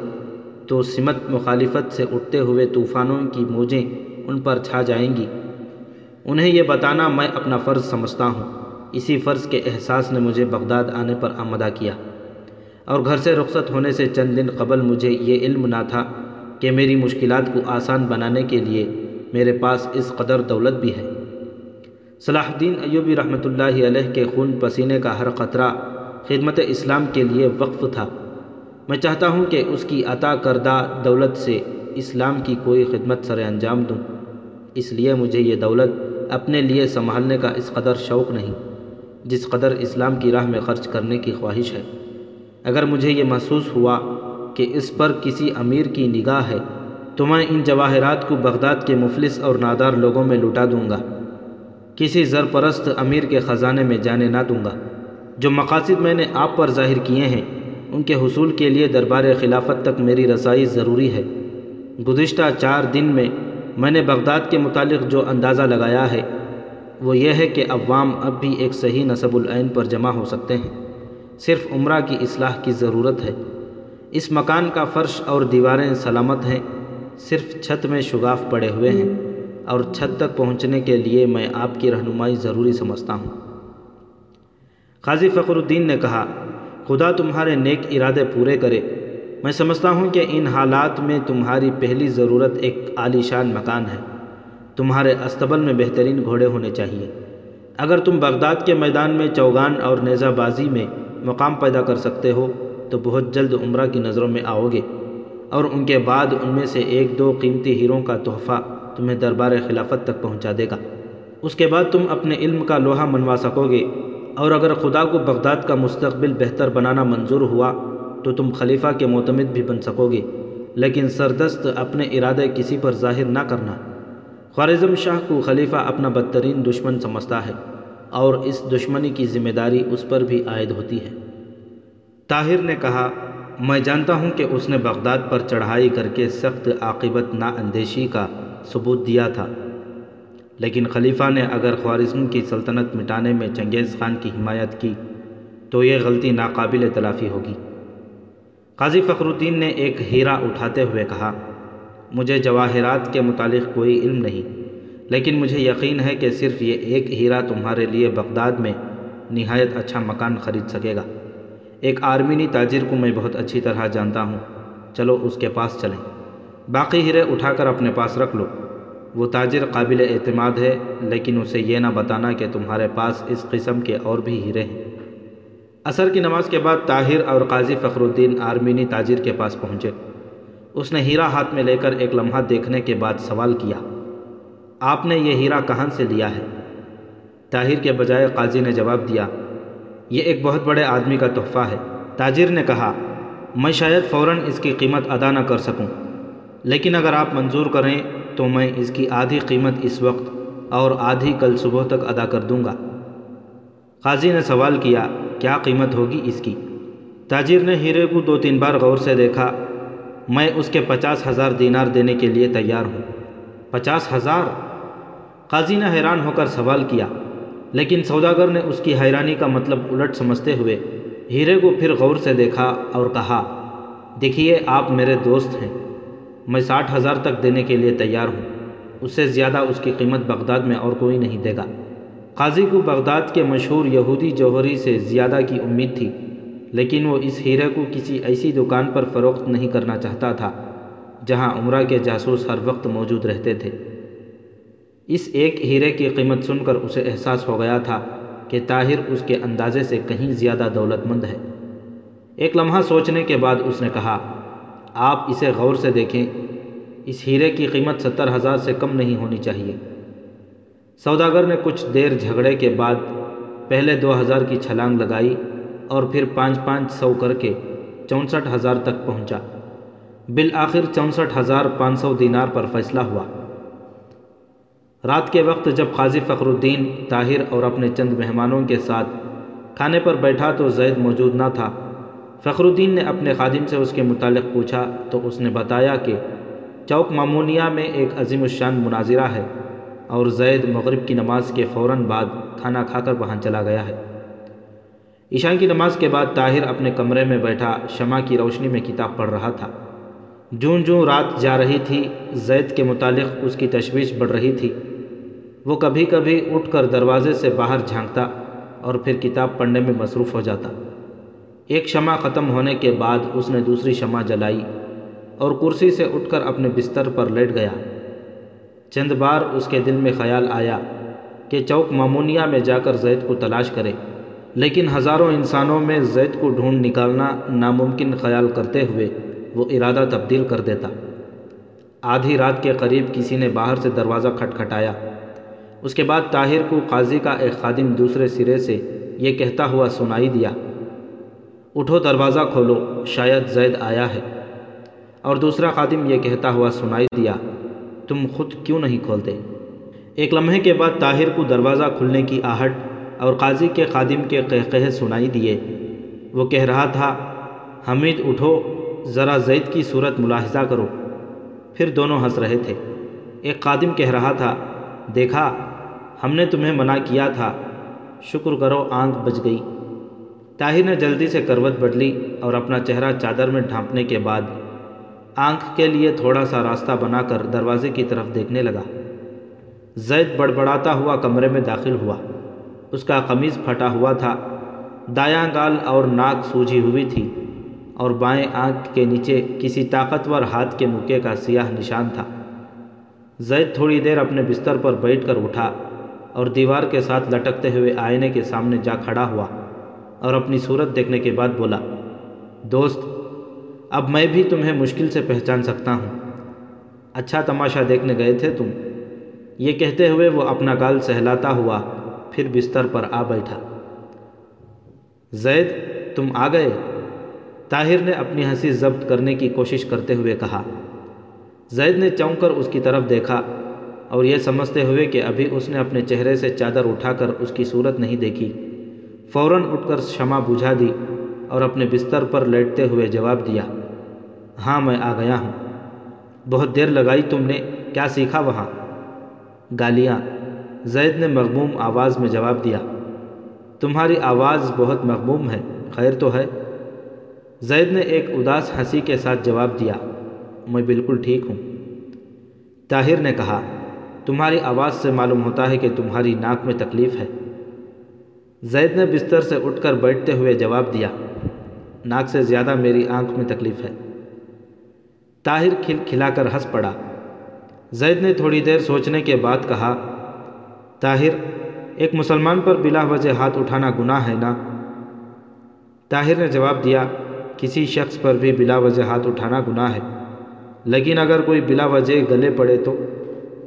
تو سمت مخالفت سے اٹھتے ہوئے طوفانوں کی موجیں ان پر چھا جائیں گی۔ انہیں یہ بتانا میں اپنا فرض سمجھتا ہوں۔ اسی فرض کے احساس نے مجھے بغداد آنے پر آمدہ کیا اور گھر سے رخصت ہونے سے چند دن قبل مجھے یہ علم نہ تھا کہ میری مشکلات کو آسان بنانے کے لیے میرے پاس اس قدر دولت بھی ہے۔ صلاح الدین ایوبی رحمۃ اللہ علیہ کے خون پسینے کا ہر قطرہ خدمت اسلام کے لیے وقف تھا۔ میں چاہتا ہوں کہ اس کی عطا کردہ دولت سے اسلام کی کوئی خدمت سر انجام دوں۔ اس لیے مجھے یہ دولت اپنے لیے سنبھالنے کا اس قدر شوق نہیں۔ جس قدر اسلام کی راہ میں خرچ کرنے کی خواہش ہے۔ اگر مجھے یہ محسوس ہوا کہ اس پر کسی امیر کی نگاہ ہے، تو میں ان جواہرات کو بغداد کے مفلس اور نادار لوگوں میں لٹا دوں گا۔ کسی زرپرست امیر کے خزانے میں جانے نہ دوں گا۔ جو مقاصد میں نے آپ پر ظاہر کیے ہیں، ان کے حصول کے لیے دربار خلافت تک میری رسائی ضروری ہے۔ گزشتہ چار دن میں میں نے بغداد کے متعلق جو اندازہ لگایا ہے وہ یہ ہے کہ عوام اب بھی ایک صحیح نصب العین پر جمع ہو سکتے ہیں۔ صرف عمرہ کی اصلاح کی ضرورت ہے۔ اس مکان کا فرش اور دیواریں سلامت ہیں۔ صرف چھت میں شگاف پڑے ہوئے ہیں۔ اور چھت تک پہنچنے کے لیے میں آپ کی رہنمائی ضروری سمجھتا ہوں۔ قاضی فخر الدین نے کہا، خدا تمہارے نیک ارادے پورے کرے۔ میں سمجھتا ہوں کہ ان حالات میں تمہاری پہلی ضرورت ایک عالیشان مکان ہے۔ تمہارے استبل میں بہترین گھوڑے ہونے چاہیے۔ اگر تم بغداد کے میدان میں چوگان اور نیزہ بازی میں مقام پیدا کر سکتے ہو، تو بہت جلد عمرہ کی نظروں میں آؤ گے۔ اور ان کے بعد ان میں سے ایک دو قیمتی ہیروں کا تحفہ تمہیں دربار خلافت تک پہنچا دے گا۔ اس کے بعد تم اپنے علم کا لوہا منوا سکو گے۔ اور اگر خدا کو بغداد کا مستقبل بہتر بنانا منظور ہوا، تو تم خلیفہ کے معتمد بھی بن سکو گے۔ لیکن سردست اپنے ارادے کسی پر ظاہر نہ کرنا۔ خوارزم شاہ کو خلیفہ اپنا بدترین دشمن سمجھتا ہے اور اس دشمنی کی ذمہ داری اس پر بھی عائد ہوتی ہے۔ طاہر نے کہا، میں جانتا ہوں کہ اس نے بغداد پر چڑھائی کر کے سخت عاقبت نا اندیشی کا ثبوت دیا تھا۔ لیکن خلیفہ نے اگر خوارزم کی سلطنت مٹانے میں چنگیز خان کی حمایت کی، تو یہ غلطی ناقابل تلافی ہوگی۔ قاضی فخر الدین نے ایک ہیرا اٹھاتے ہوئے کہا مجھے جواہرات کے متعلق کوئی علم نہیں، لیکن مجھے یقین ہے کہ صرف یہ ایک ہیرا تمہارے لیے بغداد میں نہایت اچھا مکان خرید سکے گا۔ ایک آرمینی تاجر کو میں بہت اچھی طرح جانتا ہوں۔ چلو اس کے پاس چلیں۔ باقی ہیرے اٹھا کر اپنے پاس رکھ لو۔ وہ تاجر قابل اعتماد ہے، لیکن اسے یہ نہ بتانا کہ تمہارے پاس اس قسم کے اور بھی ہیرے ہیں۔ عصر کی نماز کے بعد طاہر اور قاضی فخر الدین آرمینی تاجر کے پاس پہنچے۔ اس نے ہیرا ہاتھ میں لے کر ایک لمحہ دیکھنے کے بعد سوال کیا، آپ نے یہ ہیرا کہاں سے لیا ہے؟ طاہر کے بجائے قاضی نے جواب دیا، یہ ایک بہت بڑے آدمی کا تحفہ ہے۔ تاجر نے کہا، میں شاید فوراً اس کی قیمت ادا نہ کر سکوں، لیکن اگر آپ منظور کریں تو میں اس کی آدھی قیمت اس وقت اور آدھی کل صبح تک ادا کر دوں گا۔ قاضی نے سوال کیا کیا قیمت ہوگی اس کی؟ تاجر نے ہیرے کو دو تین بار غور سے دیکھا میں اس کے پچاس ہزار دینار دینے کے لیے تیار ہوں۔ پچاس ہزار؟ قاضی نے حیران ہو کر سوال کیا، لیکن سوداگر نے اس کی حیرانی کا مطلب الٹ سمجھتے ہوئے ہیرے کو پھر غور سے دیکھا اور کہا، دیکھیے آپ میرے دوست ہیں، میں ساٹھ ہزار تک دینے کے لیے تیار ہوں۔ اس سے زیادہ اس کی قیمت بغداد میں اور کوئی نہیں دے گا۔ قاضی کو بغداد کے مشہور یہودی جوہری سے زیادہ کی امید تھی۔ لیکن وہ اس ہیرے کو کسی ایسی دکان پر فروخت نہیں کرنا چاہتا تھا، جہاں عمرہ کے جاسوس ہر وقت موجود رہتے تھے۔ اس ایک ہیرے کی قیمت سن کر اسے احساس ہو گیا تھا کہ طاہر اس کے اندازے سے کہیں زیادہ دولت مند ہے۔ ایک لمحہ سوچنے کے بعد اس نے کہا، آپ اسے غور سے دیکھیں، اس ہیرے کی قیمت ستر ہزار سے کم نہیں ہونی چاہیے۔ سوداگر نے کچھ دیر جھگڑے کے بعد پہلے دو ہزار کی چھلانگ لگائی۔ اور پھر پانچ پانچ سو کر کے چونسٹھ ہزار تک پہنچا۔ بالآخر چونسٹھ ہزار پانچ سو دینار پر فیصلہ ہوا۔ رات کے وقت جب قاضی فخر الدین، طاہر اور اپنے چند مہمانوں کے ساتھ کھانے پر بیٹھا تو زید موجود نہ تھا۔ فخر الدین نے اپنے خادم سے اس کے متعلق پوچھا تو اس نے بتایا کہ چوک مامونیہ میں ایک عظیم الشان مناظرہ ہے اور زید مغرب کی نماز کے فوراً بعد کھانا کھا کر وہاں چلا گیا ہے۔ عشاء کی نماز کے بعد طاہر اپنے کمرے میں بیٹھا، شمع کی روشنی میں کتاب پڑھ رہا تھا۔ جون جوں رات جا رہی تھی، زید کے متعلق اس کی تشویش بڑھ رہی تھی۔ وہ کبھی کبھی اٹھ کر دروازے سے باہر جھانکتا اور پھر کتاب پڑھنے میں مصروف ہو جاتا۔ ایک شمع ختم ہونے کے بعد اس نے دوسری شمع جلائی اور کرسی سے اٹھ کر اپنے بستر پر لیٹ گیا۔ چند بار اس کے دل میں خیال آیا کہ چوک مامونیا میں جا کر زید کو تلاش کرے۔ لیکن ہزاروں انسانوں میں زید کو ڈھونڈ نکالنا ناممکن خیال کرتے ہوئے وہ ارادہ تبدیل کر دیتا۔ آدھی رات کے قریب کسی نے باہر سے دروازہ کھٹکھٹایا۔ اس کے بعد طاہر کو قاضی کا ایک خادم دوسرے سرے سے یہ کہتا ہوا سنائی دیا۔ اٹھو دروازہ کھولو، شاید زید آیا ہے۔ اور دوسرا خادم یہ کہتا ہوا سنائی دیا، تم خود کیوں نہیں کھولتے؟ ایک لمحے کے بعد طاہر کو دروازہ کھلنے کی آہٹ اور قاضی کے خادم کے قہقہ سنائی دیے۔ وہ کہہ رہا تھا، حمید اٹھو، ذرا زید کی صورت ملاحظہ کرو۔ پھر دونوں ہنس رہے تھے۔ ایک خادم کہہ رہا تھا، دیکھا، ہم نے تمہیں منع کیا تھا۔ شکر کرو، آنکھ بج گئی۔ طاہر نے جلدی سے کروت بدلی اور اپنا چہرہ چادر میں ڈھانپنے کے بعد آنکھ کے لیے تھوڑا سا راستہ بنا کر دروازے کی طرف دیکھنے لگا۔ زید بڑبڑاتا ہوا کمرے میں داخل ہوا۔ اس کا قمیض پھٹا ہوا تھا۔ دایاں گال اور ناک سوجھی ہوئی تھی اور بائیں آنکھ کے نیچے کسی طاقتور ہاتھ کے مکے کا سیاہ نشان تھا۔ زید تھوڑی دیر اپنے بستر پر بیٹھ کر اٹھا اور دیوار کے ساتھ لٹکتے ہوئے آئینے کے سامنے جا کھڑا ہوا اور اپنی صورت دیکھنے کے بعد بولا، دوست، اب میں بھی تمہیں مشکل سے پہچان سکتا ہوں۔ اچھا تماشا دیکھنے گئے تھے تم۔ یہ کہتے ہوئے وہ اپنا گال سہلاتا ہوا پھر بستر پر آ بیٹھا۔ زید، تم آ گئے؟ طاہر نے اپنی ہنسی ضبط کرنے کی کوشش کرتے ہوئے کہا۔ زید نے چونک کر اس کی طرف دیکھا اور یہ سمجھتے ہوئے کہ ابھی اس نے اپنے چہرے سے چادر اٹھا کر اس کی صورت نہیں دیکھی۔ فوراً اٹھ کر شمع بجھا دی اور اپنے بستر پر لیٹتے ہوئے جواب دیا۔ ہاں میں آ گیا ہوں۔ بہت دیر لگائی تم نے، کیا سیکھا وہاں؟ گالیاں۔ زید نے مغموم آواز میں جواب دیا، تمہاری آواز بہت مغموم ہے، خیر تو ہے؟ زید نے ایک اداس ہنسی کے ساتھ جواب دیا، میں بالکل ٹھیک ہوں۔ طاہر نے کہا، تمہاری آواز سے معلوم ہوتا ہے کہ تمہاری ناک میں تکلیف ہے۔ زید نے بستر سے اٹھ کر بیٹھتے ہوئے جواب دیا، ناک سے زیادہ میری آنکھ میں تکلیف ہے۔ طاہر کھل کھلا کر ہنس پڑا۔ زید نے تھوڑی دیر سوچنے کے بعد کہا طاہر، ایک مسلمان پر بلا وجہ ہاتھ اٹھانا گناہ ہے نا؟ طاہر نے جواب دیا، کسی شخص پر بھی بلا وجہ ہاتھ اٹھانا گناہ ہے۔ لیکن اگر کوئی بلا وجہ گلے پڑے تو؟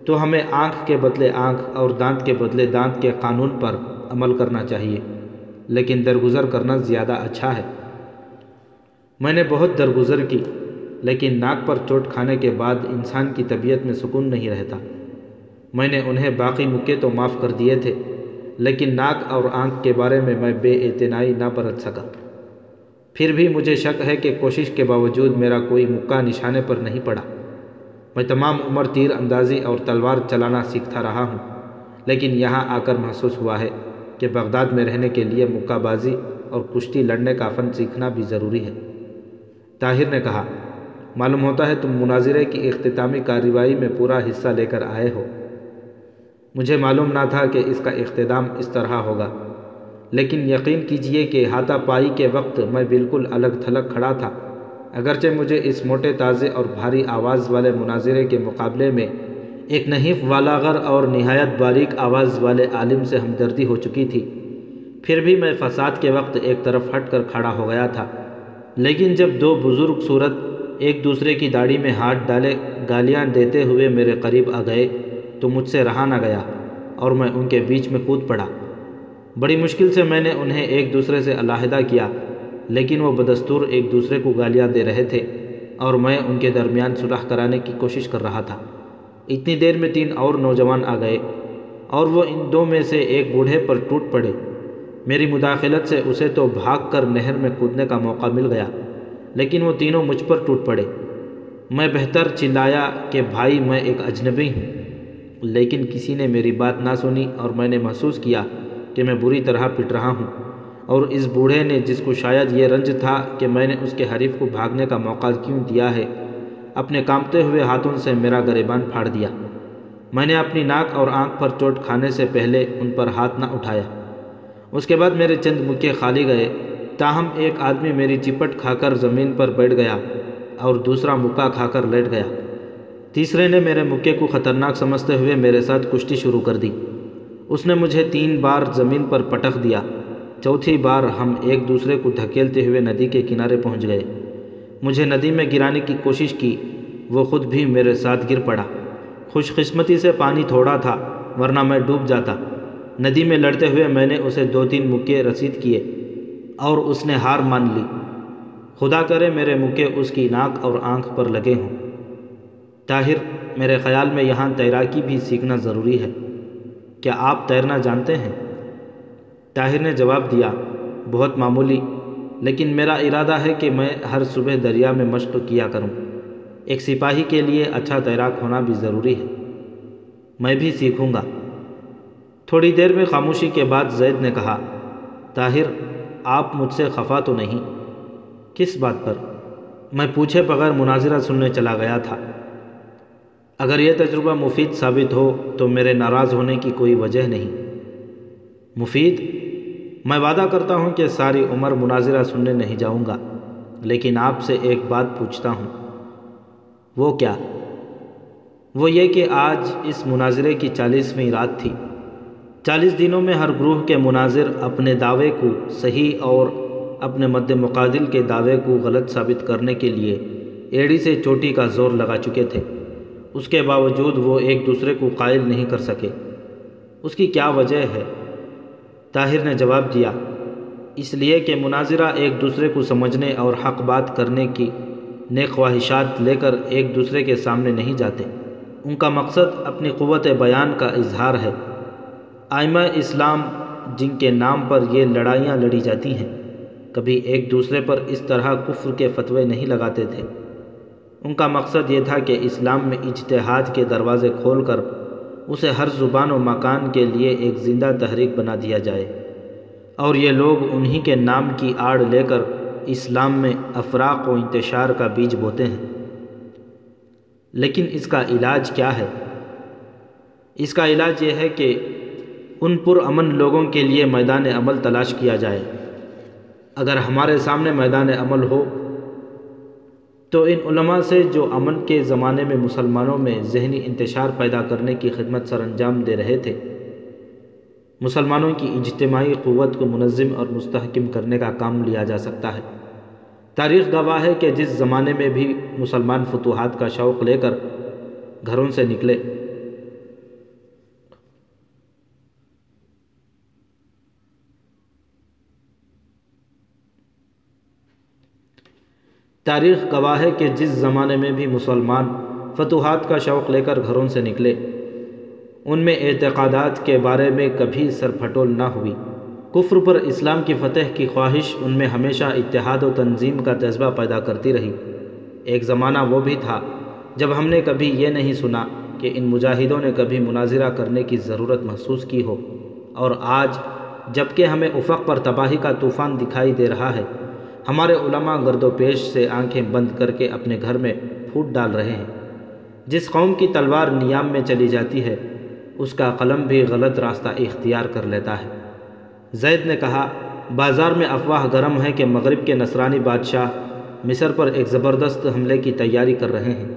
تو ہمیں آنکھ کے بدلے آنکھ اور دانت کے بدلے دانت کے قانون پر عمل کرنا چاہیے۔ لیکن درگزر کرنا زیادہ اچھا ہے۔ میں نے بہت درگزر کی، لیکن ناک پر چوٹ کھانے کے بعد انسان کی طبیعت میں سکون نہیں رہتا۔ میں نے انہیں باقی مکے تو معاف کر دیے تھے، لیکن ناک اور آنکھ کے بارے میں میں بے اعتنائی نہ برت سکا۔ پھر بھی مجھے شک ہے کہ کوشش کے باوجود میرا کوئی مکہ نشانے پر نہیں پڑا۔ میں تمام عمر تیر اندازی اور تلوار چلانا سیکھتا رہا ہوں، لیکن یہاں آ کر محسوس ہوا ہے کہ بغداد میں رہنے کے لیے مکہ بازی اور کشتی لڑنے کا فن سیکھنا بھی ضروری ہے۔ طاہر نے کہا، معلوم ہوتا ہے تم مناظرے کی اختتامی کارروائی میں پورا حصہ لے کر آئے ہو۔ مجھے معلوم نہ تھا کہ اس کا اختتام اس طرح ہوگا۔ لیکن یقین کیجیے کہ ہاتھا پائی کے وقت میں بالکل الگ تھلگ کھڑا تھا۔ اگرچہ مجھے اس موٹے تازے اور بھاری آواز والے مناظرے کے مقابلے میں ایک نحیف والاغر اور نہایت باریک آواز والے عالم سے ہمدردی ہو چکی تھی، پھر بھی میں فساد کے وقت ایک طرف ہٹ کر کھڑا ہو گیا تھا۔ لیکن جب دو بزرگ صورت ایک دوسرے کی داڑھی میں ہاتھ ڈالے گالیاں دیتے ہوئے میرے قریب آ گئے تو مجھ سے رہا نہ گیا اور میں ان کے بیچ میں کود پڑا۔ بڑی مشکل سے میں نے انہیں ایک دوسرے سے علیحدہ کیا، لیکن وہ بدستور ایک دوسرے کو گالیاں دے رہے تھے اور میں ان کے درمیان صلح کرانے کی کوشش کر رہا تھا۔ اتنی دیر میں تین اور نوجوان آ گئے اور وہ ان دو میں سے ایک بوڑھے پر ٹوٹ پڑے۔ میری مداخلت سے اسے تو بھاگ کر نہر میں کودنے کا موقع مل گیا، لیکن وہ تینوں مجھ پر ٹوٹ پڑے۔ میں بہتر چلایا کہ بھائی، میں ایک اجنبی ہوں۔ لیکن کسی نے میری بات نہ سنی اور میں نے محسوس کیا کہ میں بری طرح پٹ رہا ہوں اور اس بوڑھے نے جس کو شاید یہ رنج تھا کہ میں نے اس کے حریف کو بھاگنے کا موقع کیوں دیا ہے، اپنے کامتے ہوئے ہاتھوں سے میرا گریبان پھاڑ دیا۔ میں نے اپنی ناک اور آنکھ پر چوٹ کھانے سے پہلے ان پر ہاتھ نہ اٹھایا۔ اس کے بعد میرے چند مکے خالی گئے۔ تاہم، ایک آدمی میری چپٹ کھا کر زمین پر بیٹھ گیا اور دوسرا مکہ کھا کر لیٹ گیا۔ تیسرے نے میرے مکے کو خطرناک سمجھتے ہوئے میرے ساتھ کشتی شروع کر دی۔ اس نے مجھے تین بار زمین پر پٹخ دیا۔ چوتھی بار ہم ایک دوسرے کو دھکیلتے ہوئے ندی کے کنارے پہنچ گئے۔ مجھے ندی میں گرانے کی کوشش کی، وہ خود بھی میرے ساتھ گر پڑا۔ خوش قسمتی سے پانی تھوڑا تھا، ورنہ میں ڈوب جاتا۔ ندی میں لڑتے ہوئے میں نے اسے دو تین مکے رسید کیے اور اس نے ہار مان لی۔ خدا کرے میرے مکے اس کی ناک اور آنکھ پر لگے ہوں۔ طاہر، میرے خیال میں یہاں تیراکی بھی سیکھنا ضروری ہے۔ کیا آپ تیرنا جانتے ہیں؟ طاہر نے جواب دیا، بہت معمولی، لیکن میرا ارادہ ہے کہ میں ہر صبح دریا میں مشق کیا کروں۔ ایک سپاہی کے لیے اچھا تیراک ہونا بھی ضروری ہے۔ میں بھی سیکھوں گا۔ تھوڑی دیر میں خاموشی کے بعد زید نے کہا، طاہر، آپ مجھ سے خفا تو نہیں؟ کس بات پر؟ میں پوچھے بغیر مناظرہ سننے چلا گیا تھا۔ اگر یہ تجربہ مفید ثابت ہو تو میرے ناراض ہونے کی کوئی وجہ نہیں۔ مفید؟ میں وعدہ کرتا ہوں کہ ساری عمر مناظرہ سننے نہیں جاؤں گا، لیکن آپ سے ایک بات پوچھتا ہوں۔ وہ کیا؟ وہ یہ کہ آج اس مناظرے کی چالیسویں رات تھی۔ چالیس دنوں میں ہر گروہ کے مناظر اپنے دعوے کو صحیح اور اپنے مد مقادل کے دعوے کو غلط ثابت کرنے کے لیے ایڑی سے چوٹی کا زور لگا چکے تھے۔ اس کے باوجود وہ ایک دوسرے کو قائل نہیں کر سکے۔ اس کی کیا وجہ ہے؟ طاہر نے جواب دیا، اس لیے کہ مناظرہ ایک دوسرے کو سمجھنے اور حق بات کرنے کی نیک خواہشات لے کر ایک دوسرے کے سامنے نہیں جاتے۔ ان کا مقصد اپنی قوت بیان کا اظہار ہے۔ آئمہ اسلام، جن کے نام پر یہ لڑائیاں لڑی جاتی ہیں، کبھی ایک دوسرے پر اس طرح کفر کے فتوے نہیں لگاتے تھے۔ ان کا مقصد یہ تھا کہ اسلام میں اجتہاد کے دروازے کھول کر اسے ہر زبان و مکان کے لیے ایک زندہ تحریک بنا دیا جائے۔ اور یہ لوگ انہی کے نام کی آڑ لے کر اسلام میں افراق و انتشار کا بیج بوتے ہیں۔ لیکن اس کا علاج کیا ہے؟ اس کا علاج یہ ہے کہ ان پر امن لوگوں کے لیے میدان عمل تلاش کیا جائے۔ اگر ہمارے سامنے میدان عمل ہو تو ان علماء سے جو امن کے زمانے میں مسلمانوں میں ذہنی انتشار پیدا کرنے کی خدمت سر انجام دے رہے تھے، مسلمانوں کی اجتماعی قوت کو منظم اور مستحکم کرنے کا کام لیا جا سکتا ہے۔ تاریخ گواہ ہے کہ جس زمانے میں بھی مسلمان فتوحات کا شوق لے کر گھروں سے نکلے تاریخ گواہ ہے کہ جس زمانے میں بھی مسلمان فتوحات کا شوق لے کر گھروں سے نکلے، ان میں اعتقادات کے بارے میں کبھی سر پھٹول نہ ہوئی۔ کفر پر اسلام کی فتح کی خواہش ان میں ہمیشہ اتحاد و تنظیم کا جذبہ پیدا کرتی رہی۔ ایک زمانہ وہ بھی تھا جب ہم نے کبھی یہ نہیں سنا کہ ان مجاہدوں نے کبھی مناظرہ کرنے کی ضرورت محسوس کی ہو۔ اور آج جبکہ ہمیں افق پر تباہی کا طوفان دکھائی دے رہا ہے ہمارے علماء گرد و پیش سے آنکھیں بند کر کے اپنے گھر میں پھوٹ ڈال رہے ہیں۔ جس قوم کی تلوار نیام میں چلی جاتی ہے، اس کا قلم بھی غلط راستہ اختیار کر لیتا ہے۔ زید نے کہا، بازار میں افواہ گرم ہے کہ مغرب کے نصرانی بادشاہ مصر پر ایک زبردست حملے کی تیاری کر رہے ہیں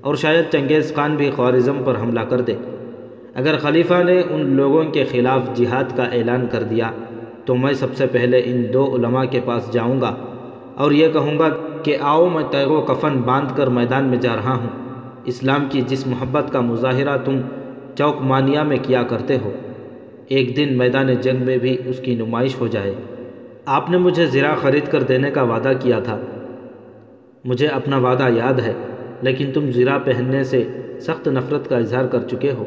اور شاید چنگیز خان بھی خوارزم پر حملہ کر دے۔ اگر خلیفہ نے ان لوگوں کے خلاف جہاد کا اعلان کر دیا تو میں سب سے پہلے ان دو علماء کے پاس جاؤں گا اور یہ کہوں گا کہ آؤ میں تیغ و کفن باندھ کر میدان میں جا رہا ہوں۔ اسلام کی جس محبت کا مظاہرہ تم چوک مانیہ میں کیا کرتے ہو، ایک دن میدان جنگ میں بھی اس کی نمائش ہو جائے۔ آپ نے مجھے زرا خرید کر دینے کا وعدہ کیا تھا۔ مجھے اپنا وعدہ یاد ہے، لیکن تم زرا پہننے سے سخت نفرت کا اظہار کر چکے ہو۔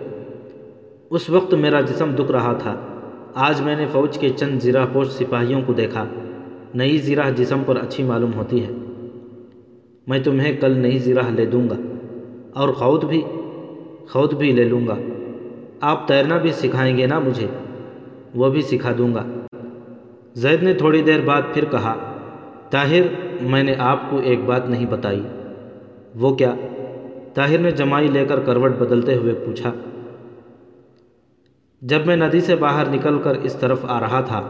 اس وقت میرا جسم دکھ رہا تھا۔ آج میں نے فوج کے چند زرہ پوش سپاہیوں کو دیکھا۔ نئی زرہ جسم پر اچھی معلوم ہوتی ہے۔ میں تمہیں کل نئی زرہ لے دوں گا۔ اور خود بھی خود بھی لے لوں گا۔ آپ تیرنا بھی سکھائیں گے نا مجھے؟ وہ بھی سکھا دوں گا۔ زید نے تھوڑی دیر بعد پھر کہا، طاہر، میں نے آپ کو ایک بات نہیں بتائی۔ وہ کیا؟ طاہر نے جمائی لے کر کروٹ بدلتے ہوئے پوچھا جب میں ندی سے باہر نکل کر اس طرف آ رہا تھا،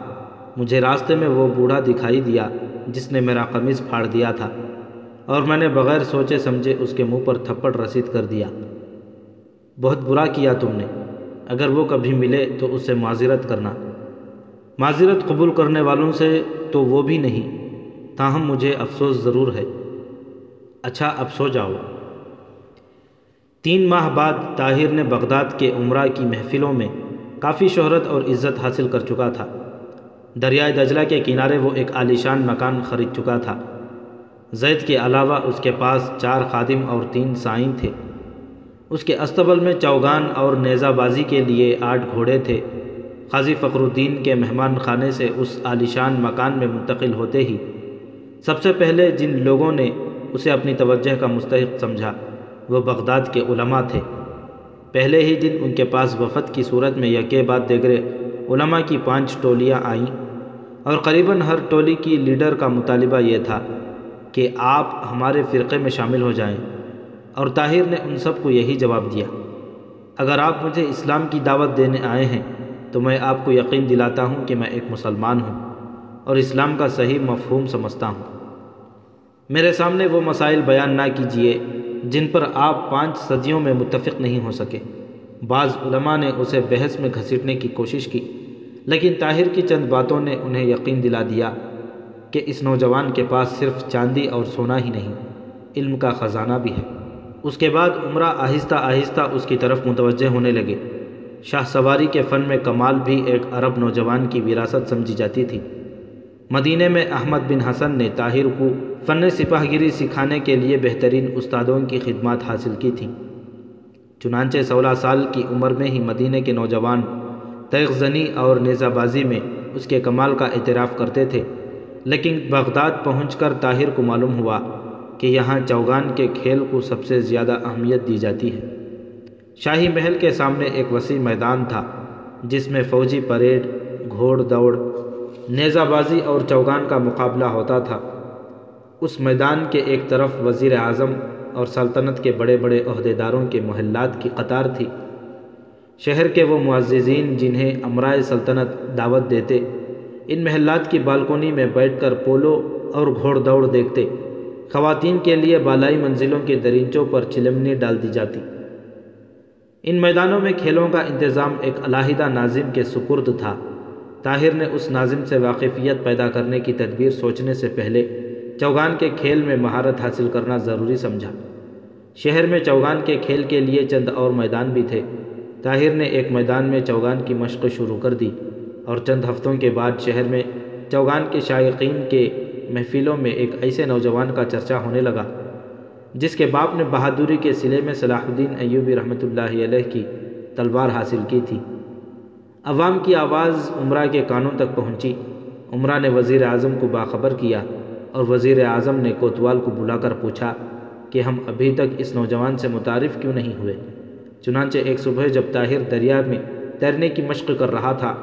مجھے راستے میں وہ بوڑھا دکھائی دیا جس نے میرا قمیض پھاڑ دیا تھا، اور میں نے بغیر سوچے سمجھے اس کے منہ پر تھپڑ رسید کر دیا۔ بہت برا کیا تم نے، اگر وہ کبھی ملے تو اس سے معذرت کرنا۔ معذرت قبول کرنے والوں سے تو وہ بھی نہیں، تاہم مجھے افسوس ضرور ہے۔ اچھا اب سو جاؤ۔ تین ماہ بعد طاہر نے بغداد کے عمرہ کی محفلوں میں کافی شہرت اور عزت حاصل کر چکا تھا۔ دریائے دجلہ کے کنارے وہ ایک عالیشان مکان خرید چکا تھا۔ زید کے علاوہ اس کے پاس چار خادم اور تین سائن تھے۔ اس کے استبل میں چوگان اور نیزہ بازی کے لیے آٹھ گھوڑے تھے۔ قاضی فخر الدین کے مہمان خانے سے اس عالیشان مکان میں منتقل ہوتے ہی سب سے پہلے جن لوگوں نے اسے اپنی توجہ کا مستحق سمجھا وہ بغداد کے علماء تھے۔ پہلے ہی دن ان کے پاس وفد کی صورت میں یکے بعد دیگرے علماء کی پانچ ٹولیاں آئیں۔ اور قریباً ہر ٹولی کی لیڈر کا مطالبہ یہ تھا کہ آپ ہمارے فرقے میں شامل ہو جائیں۔ اور طاہر نے ان سب کو یہی جواب دیا، اگر آپ مجھے اسلام کی دعوت دینے آئے ہیں تو میں آپ کو یقین دلاتا ہوں کہ میں ایک مسلمان ہوں اور اسلام کا صحیح مفہوم سمجھتا ہوں۔ میرے سامنے وہ مسائل بیان نہ کیجیے جن پر آپ پانچ صدیوں میں متفق نہیں ہو سکے۔ بعض علماء نے اسے بحث میں گھسیٹنے کی کوشش کی، لیکن طاہر کی چند باتوں نے انہیں یقین دلا دیا کہ اس نوجوان کے پاس صرف چاندی اور سونا ہی نہیں، علم کا خزانہ بھی ہے۔ اس کے بعد عمرہ آہستہ آہستہ اس کی طرف متوجہ ہونے لگے۔ شاہ سواری کے فن میں کمال بھی ایک عرب نوجوان کی وراثت سمجھی جاتی تھی۔ مدینہ میں احمد بن حسن نے طاہر کو فن سپاہ گیری سکھانے کے لیے بہترین استادوں کی خدمات حاصل کی تھیں۔ چنانچہ سولہ سال کی عمر میں ہی مدینہ کے نوجوان تیغ زنی اور نیزہ بازی میں اس کے کمال کا اعتراف کرتے تھے، لیکن بغداد پہنچ کر طاہر کو معلوم ہوا کہ یہاں چوگان کے کھیل کو سب سے زیادہ اہمیت دی جاتی ہے۔ شاہی محل کے سامنے ایک وسیع میدان تھا، جس میں فوجی پریڈ، گھوڑ دوڑ نیزہ بازی اور چوگان کا مقابلہ ہوتا تھا۔ اس میدان کے ایک طرف وزیر اعظم اور سلطنت کے بڑے بڑے عہدیداروں کے محلات کی قطار تھی۔ شہر کے وہ معززین جنہیں امرائے سلطنت دعوت دیتے، ان محلات کی بالکونی میں بیٹھ کر پولو اور گھوڑ دوڑ دیکھتے۔ خواتین کے لیے بالائی منزلوں کے درینچوں پر چلمنی ڈال دی جاتی۔ ان میدانوں میں کھیلوں کا انتظام ایک علاحدہ ناظم کے سپرد تھا۔ طاہر نے اس ناظم سے واقفیت پیدا کرنے کی تدبیر سوچنے سے پہلے چوگان کے کھیل میں مہارت حاصل کرنا ضروری سمجھا۔ شہر میں چوگان کے کھیل کے لیے چند اور میدان بھی تھے۔ طاہر نے ایک میدان میں چوگان کی مشق شروع کر دی اور چند ہفتوں کے بعد شہر میں چوگان کے شائقین کے محفلوں میں ایک ایسے نوجوان کا چرچا ہونے لگا، جس کے باپ نے بہادری کے سلے میں صلاح الدین ایوبی رحمۃ اللہ علیہ کی تلوار حاصل کی تھی۔ عوام کی آواز عمرہ کے کانوں تک پہنچی۔ عمرہ نے وزیر اعظم کو باخبر کیا اور وزیر اعظم نے کوتوال کو بلا کر پوچھا کہ ہم ابھی تک اس نوجوان سے متعارف کیوں نہیں ہوئے؟ چنانچہ ایک صبح جب طاہر دریا میں تیرنے کی مشق کر رہا تھا،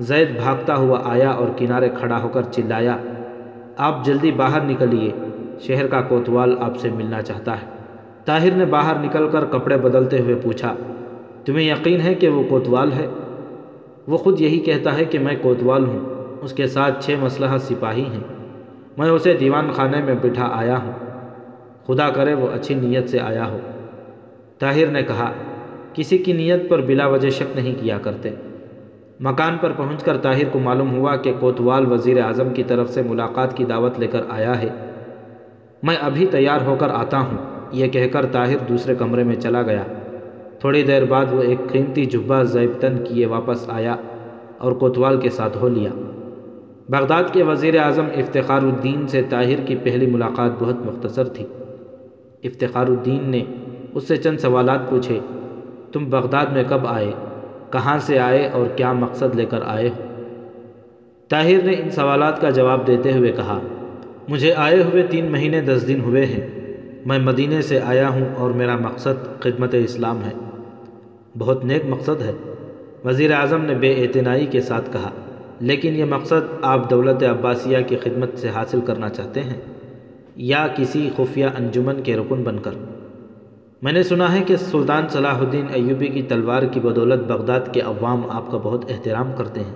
زید بھاگتا ہوا آیا اور کنارے کھڑا ہو کر چلایا۔ آپ جلدی باہر نکلیے، شہر کا کوتوال آپ سے ملنا چاہتا ہے۔ طاہر نے باہر نکل کر کپڑے بدلتے ہوئے پوچھا، تمہیں یقین ہے کہ وہ کوتوال ہے؟ وہ خود یہی کہتا ہے کہ میں کوتوال ہوں، اس کے ساتھ چھ مسلح سپاہی ہیں۔ میں اسے دیوان خانے میں بٹھا آیا ہوں۔ خدا کرے وہ اچھی نیت سے آیا ہو۔ طاہر نے کہا، کسی کی نیت پر بلا وجہ شک نہیں کیا کرتے۔ مکان پر پہنچ کر طاہر کو معلوم ہوا کہ کوتوال وزیر اعظم کی طرف سے ملاقات کی دعوت لے کر آیا ہے۔ میں ابھی تیار ہو کر آتا ہوں، یہ کہہ کر طاہر دوسرے کمرے میں چلا گیا۔ تھوڑی دیر بعد وہ ایک قیمتی جبہ زیبتن کیے واپس آیا اور کوتوال کے ساتھ ہو لیا۔ بغداد کے وزیر اعظم افتخار الدین سے طاہر کی پہلی ملاقات بہت مختصر تھی۔ افتخار الدین نے اس سے چند سوالات پوچھے، تم بغداد میں کب آئے؟ کہاں سے آئے اور کیا مقصد لے کر آئے ہو؟ طاہر نے ان سوالات کا جواب دیتے ہوئے کہا، مجھے آئے ہوئے تین مہینے دس دن ہوئے ہیں۔ میں مدینے سے آیا ہوں اور میرا مقصد خدمت اسلام ہے۔ بہت نیک مقصد ہے۔ وزیر اعظم نے بے اعتنائی کے ساتھ کہا، لیکن یہ مقصد آپ دولت عباسیہ کی خدمت سے حاصل کرنا چاہتے ہیں یا کسی خفیہ انجمن کے رکن بن کر۔ میں نے سنا ہے کہ سلطان صلاح الدین ایوبی کی تلوار کی بدولت بغداد کے عوام آپ کا بہت احترام کرتے ہیں۔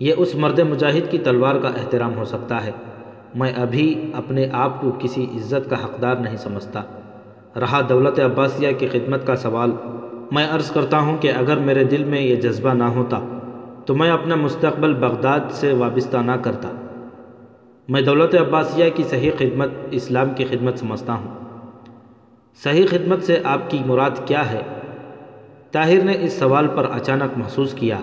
یہ اس مرد مجاہد کی تلوار کا احترام ہو سکتا ہے۔ میں ابھی اپنے آپ کو کسی عزت کا حقدار نہیں سمجھتا۔ رہا دولت عباسیہ کی خدمت کا سوال۔ میں عرض کرتا ہوں کہ اگر میرے دل میں یہ جذبہ نہ ہوتا، تو میں اپنا مستقبل بغداد سے وابستہ نہ کرتا۔ میں دولت عباسیہ کی صحیح خدمت، اسلام کی خدمت سمجھتا ہوں۔ صحیح خدمت سے آپ کی مراد کیا ہے؟ طاہر نے اس سوال پر اچانک محسوس کیا۔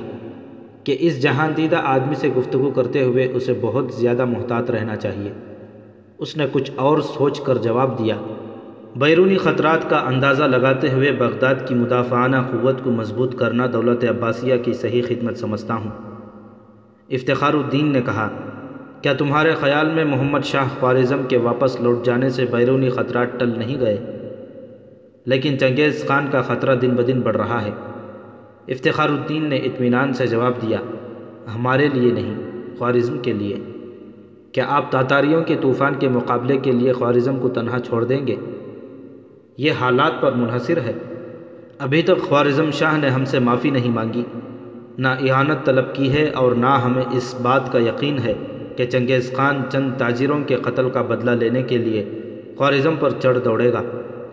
کہ اس جہاں دیدہ آدمی سے گفتگو کرتے ہوئے اسے بہت زیادہ محتاط رہنا چاہیے۔ اس نے کچھ اور سوچ کر جواب دیا۔ بیرونی خطرات کا اندازہ لگاتے ہوئے بغداد کی مدافعانہ قوت کو مضبوط کرنا دولت عباسیہ کی صحیح خدمت سمجھتا ہوں۔ افتخار الدین نے کہا، کیا تمہارے خیال میں محمد شاہ خوارزم کے واپس لوٹ جانے سے بیرونی خطرات ٹل نہیں گئے؟ لیکن چنگیز خان کا خطرہ دن بدن بڑھ رہا ہے۔ افتخار الدین نے اطمینان سے جواب دیا، ہمارے لیے نہیں، خوارزم کے لیے۔ کیا آپ تاتاریوں کے طوفان کے مقابلے کے لیے خوارزم کو تنہا چھوڑ دیں گے؟ یہ حالات پر منحصر ہے۔ ابھی تک خوارزم شاہ نے ہم سے معافی نہیں مانگی۔ نہ اعانت طلب کی ہے اور نہ ہمیں اس بات کا یقین ہے کہ چنگیز خان چند تاجروں کے قتل کا بدلہ لینے کے لیے خوارزم پر چڑھ دوڑے گا،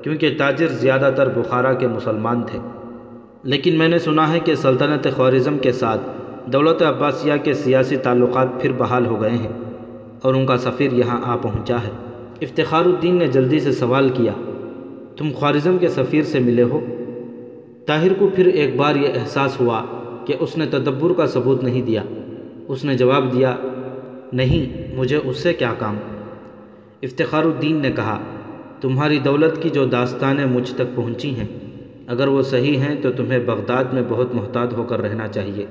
کیونکہ تاجر زیادہ تر بخارا کے مسلمان تھے۔ لیکن میں نے سنا ہے کہ سلطنت خوارزم کے ساتھ دولت عباسیہ کے سیاسی تعلقات پھر بحال ہو گئے ہیں اور ان کا سفیر یہاں آ پہنچا ہے۔ افتخار الدین نے جلدی سے سوال کیا، تم خوارزم کے سفیر سے ملے ہو؟ طاہر کو پھر ایک بار یہ احساس ہوا کہ اس نے تدبر کا ثبوت نہیں دیا۔ اس نے جواب دیا، نہیں، مجھے اس سے کیا کام؟ افتخار الدین نے کہا، تمہاری دولت کی جو داستانیں مجھ تک پہنچی ہیں اگر وہ صحیح ہیں تو تمہیں بغداد میں بہت محتاط ہو کر رہنا چاہیے۔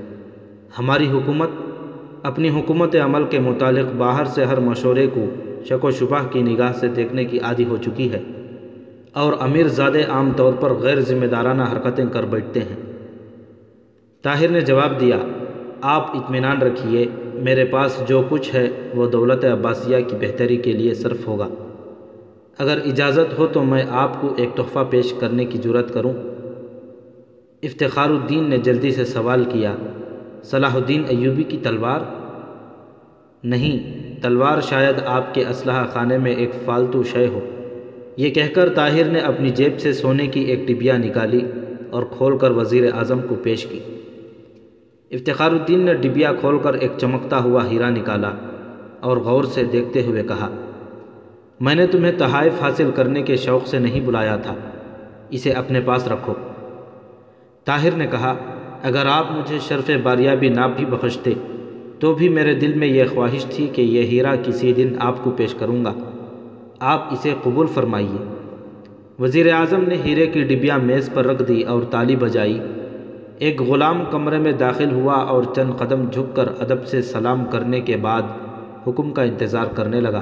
ہماری حکومت اپنی حکومت عمل کے متعلق باہر سے ہر مشورے کو شک و شبہ کی نگاہ سے دیکھنے کی عادی ہو چکی ہے اور امیر زادے عام طور پر غیر ذمہ دارانہ حرکتیں کر بیٹھتے ہیں۔ طاہر نے جواب دیا، آپ اطمینان رکھیے، میرے پاس جو کچھ ہے وہ دولت عباسیہ کی بہتری کے لیے صرف ہوگا۔ اگر اجازت ہو تو میں آپ کو ایک تحفہ پیش کرنے کی جرت کروں۔ افتخار الدین نے جلدی سے سوال کیا، صلاح الدین ایوبی کی تلوار؟ نہیں، تلوار شاید آپ کے اسلحہ خانے میں ایک فالتو شے ہو۔ یہ کہہ کر طاہر نے اپنی جیب سے سونے کی ایک ٹبیا نکالی اور کھول کر وزیر اعظم کو پیش کی۔ افتخار الدین نے ڈبیا کھول کر ایک چمکتا ہوا ہیرا نکالا اور غور سے دیکھتے ہوئے کہا میں نے تمہیں تحائف حاصل کرنے کے شوق سے نہیں بلایا تھا۔ اسے اپنے پاس رکھو۔ طاہر نے کہا، اگر آپ مجھے شرف باریابی نہ بھی بخشتے، تو بھی میرے دل میں یہ خواہش تھی کہ یہ ہیرا کسی دن آپ کو پیش کروں گا۔ آپ اسے قبول فرمائیے۔ وزیر اعظم نے ہیرے کی ڈبیا میز پر رکھ دی اور تالی بجائی۔ ایک غلام کمرے میں داخل ہوا اور چند قدم جھک کر ادب سے سلام کرنے کے بعد حکم کا انتظار کرنے لگا۔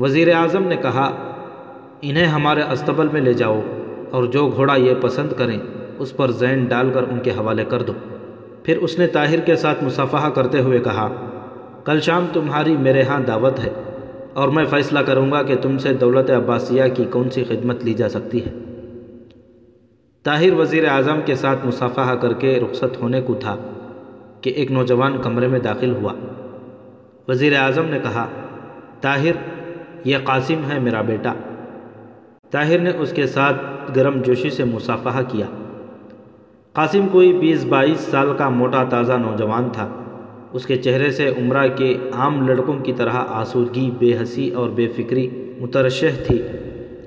وزیر اعظم نے کہا، انہیں ہمارے استبل میں لے جاؤ اور جو گھوڑا یہ پسند کریں، اس پر زین ڈال کر ان کے حوالے کر دو۔ پھر اس نے طاہر کے ساتھ مصافحہ کرتے ہوئے کہا، کل شام تمہاری میرے ہاں دعوت ہے اور میں فیصلہ کروں گا کہ تم سے دولت عباسیہ کی کون سی خدمت لی جا سکتی ہے۔ طاہر وزیر اعظم کے ساتھ مصافحہ کر کے رخصت ہونے کو تھا کہ ایک نوجوان کمرے میں داخل ہوا۔ وزیر اعظم نے کہا، طاہر یہ قاسم ہے میرا بیٹا۔ طاہر نے اس کے ساتھ گرم جوشی سے مصافحہ کیا۔ قاسم کوئی بیس بائیس سال کا موٹا تازہ نوجوان تھا۔ اس کے چہرے سے عمرہ کے عام لڑکوں کی طرح آسودگی، بے حسی اور بے فکری مترشح تھی۔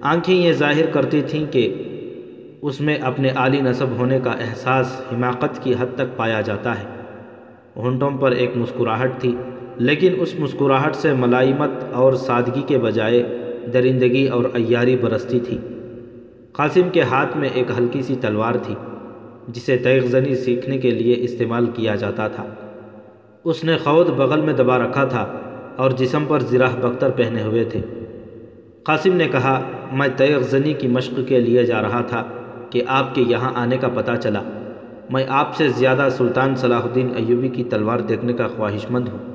آنکھیں یہ ظاہر کرتی تھیں کہ اس میں اپنے عالی نصب ہونے کا احساس، حماقت کی حد تک پایا جاتا ہے۔ ہونٹوں پر ایک مسکراہٹ تھی۔ لیکن اس مسکراہٹ سے ملائمت اور سادگی کے بجائے درندگی اور ایاری برستی تھی۔ قاسم کے ہاتھ میں ایک ہلکی سی تلوار تھی، جسے تیغ زنی سیکھنے کے لیے استعمال کیا جاتا تھا۔ اس نے خود بغل میں دبا رکھا تھا اور جسم پر زراح بختر پہنے ہوئے تھے۔ قاسم نے کہا، میں تیغ زنی کی مشق کے لیے جا رہا تھا کہ آپ کے یہاں آنے کا پتہ چلا۔ میں آپ سے زیادہ سلطان صلاح الدین ایوبی کی تلوار دیکھنے کا خواہش مند ہوں۔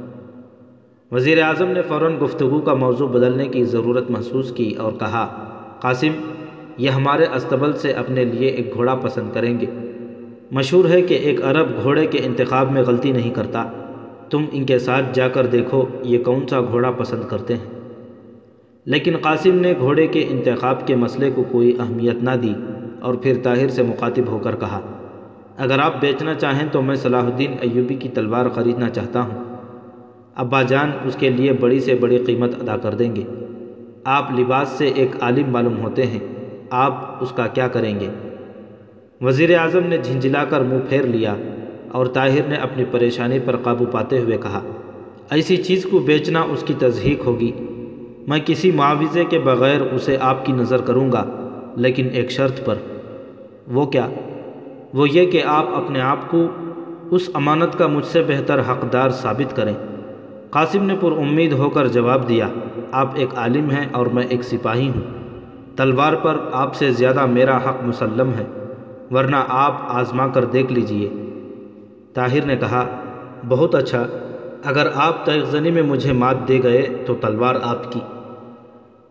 وزیر اعظم نے فوراً گفتگو کا موضوع بدلنے کی ضرورت محسوس کی اور کہا، قاسم، یہ ہمارے استبل سے اپنے لیے ایک گھوڑا پسند کریں گے۔ مشہور ہے کہ ایک عرب گھوڑے کے انتخاب میں غلطی نہیں کرتا۔ تم ان کے ساتھ جا کر دیکھو یہ کون سا گھوڑا پسند کرتے ہیں۔ لیکن قاسم نے گھوڑے کے انتخاب کے مسئلے کو کوئی اہمیت نہ دی اور پھر طاہر سے مخاطب ہو کر کہا، اگر آپ بیچنا چاہیں تو میں صلاح الدین ایوبی کی تلوار خریدنا چاہتا ہوں۔ ابا جان اس کے لیے بڑی سے بڑی قیمت ادا کر دیں گے۔ آپ لباس سے ایک عالم معلوم ہوتے ہیں۔ آپ اس کا کیا کریں گے؟ وزیر اعظم نے جھنجھلا کر منہ پھیر لیا اور طاہر نے اپنی پریشانی پر قابو پاتے ہوئے کہا، ایسی چیز کو بیچنا اس کی تضحیق ہوگی۔ میں کسی معاوضے کے بغیر اسے آپ کی نظر کروں گا، لیکن ایک شرط پر۔ وہ کیا؟ وہ یہ کہ آپ اپنے آپ کو اس امانت کا مجھ سے بہتر حقدار ثابت کریں۔ قاسم نے پر امید ہو کر جواب دیا، آپ ایک عالم ہیں اور میں ایک سپاہی ہوں۔ تلوار پر آپ سے زیادہ میرا حق مسلم ہے، ورنہ آپ آزما کر دیکھ لیجیے۔ طاہر نے کہا، بہت اچھا اگر آپ تیغ زنی میں مجھے مات دے گئے تو تلوار آپ کی۔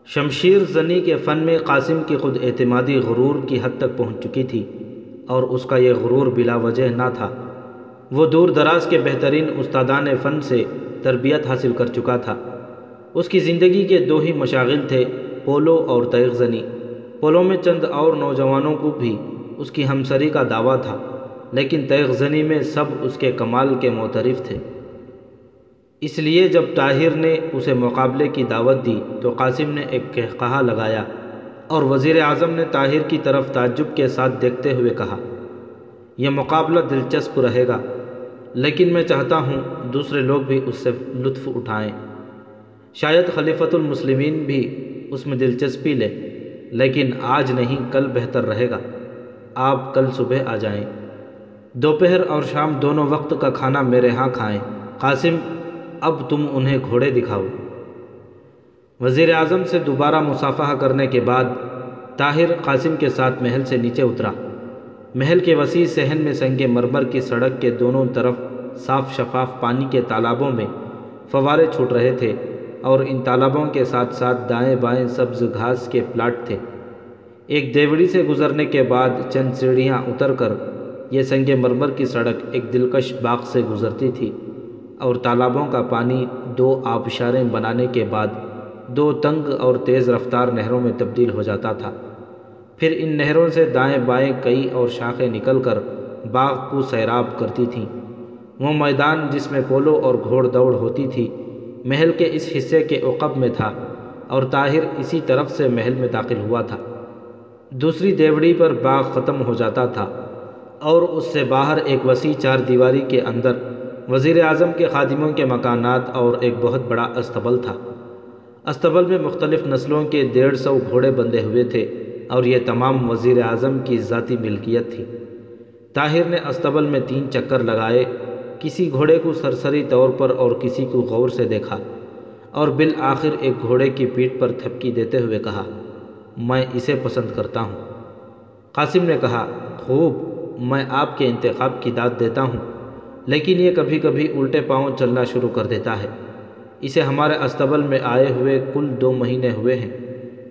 شمشیر زنی کے فن میں قاسم کی خود اعتمادی غرور کی حد تک پہنچ چکی تھی، اور اس کا یہ غرور بلا وجہ نہ تھا۔ وہ دور دراز کے بہترین استادان فن سے تربیت حاصل کر چکا تھا۔ اس کی زندگی کے دو ہی مشاغل تھے، پولو اور تیغ زنی پولو میں چند اور نوجوانوں کو بھی اس کی ہمسری کا دعویٰ تھا، لیکن تیغ زنی میں سب اس کے کمال کے معترف تھے۔ اس لیے جب طاہر نے اسے مقابلے کی دعوت دی، تو قاسم نے ایک کہا لگایا اور وزیر اعظم نے طاہر کی طرف تعجب کے ساتھ دیکھتے ہوئے کہا، یہ مقابلہ دلچسپ رہے گا۔ لیکن میں چاہتا ہوں دوسرے لوگ بھی اس سے لطف اٹھائیں۔ شاید خلیفۃ المسلمین بھی اس میں دلچسپی لے، لیکن آج نہیں، کل بہتر رہے گا۔ آپ کل صبح آ جائیں۔ دوپہر اور شام دونوں وقت کا کھانا میرے ہاں کھائیں۔ قاسم، اب تم انہیں گھوڑے دکھاؤ۔ وزیر اعظم سے دوبارہ مصافحہ کرنے کے بعد طاہر قاسم کے ساتھ محل سے نیچے اترا۔ محل کے وسیع صحن میں سنگ مرمر کی سڑک کے دونوں طرف صاف شفاف پانی کے تالابوں میں فوارے چھوٹ رہے تھے اور ان تالابوں کے ساتھ ساتھ دائیں بائیں سبز گھاس کے پلاٹ تھے۔ ایک دیوڑی سے گزرنے کے بعد چند سیڑھیاں اتر کر یہ سنگ مرمر کی سڑک ایک دلکش باغ سے گزرتی تھی اور تالابوں کا پانی دو آبشاریں بنانے کے بعد دو تنگ اور تیز رفتار نہروں میں تبدیل ہو جاتا تھا۔ پھر ان نہروں سے دائیں بائیں کئی اور شاخیں نکل کر باغ کو سیراب کرتی تھیں۔ وہ میدان جس میں پولو اور گھوڑ دوڑ ہوتی تھی، محل کے اس حصے کے عقب میں تھا اور طاہر اسی طرف سے محل میں داخل ہوا تھا۔ دوسری دیوڑی پر باغ ختم ہو جاتا تھا اور اس سے باہر ایک وسیع چار دیواری کے اندر وزیر اعظم کے خادموں کے مکانات اور ایک بہت بڑا استبل تھا۔ استبل میں مختلف نسلوں کے ڈیڑھ سو گھوڑے بندھے ہوئے تھے۔ اور یہ تمام وزیر اعظم کی ذاتی ملکیت تھی۔ طاہر نے استبل میں تین چکر لگائے، کسی گھوڑے کو سرسری طور پر اور کسی کو غور سے دیکھا، اور بالآخر ایک گھوڑے کی پیٹھ پر تھپکی دیتے ہوئے کہا، میں اسے پسند کرتا ہوں۔ قاسم نے کہا، خوب، میں آپ کے انتخاب کی داد دیتا ہوں، لیکن یہ کبھی کبھی الٹے پاؤں چلنا شروع کر دیتا ہے۔ اسے ہمارے استبل میں آئے ہوئے کل دو مہینے ہوئے ہیں۔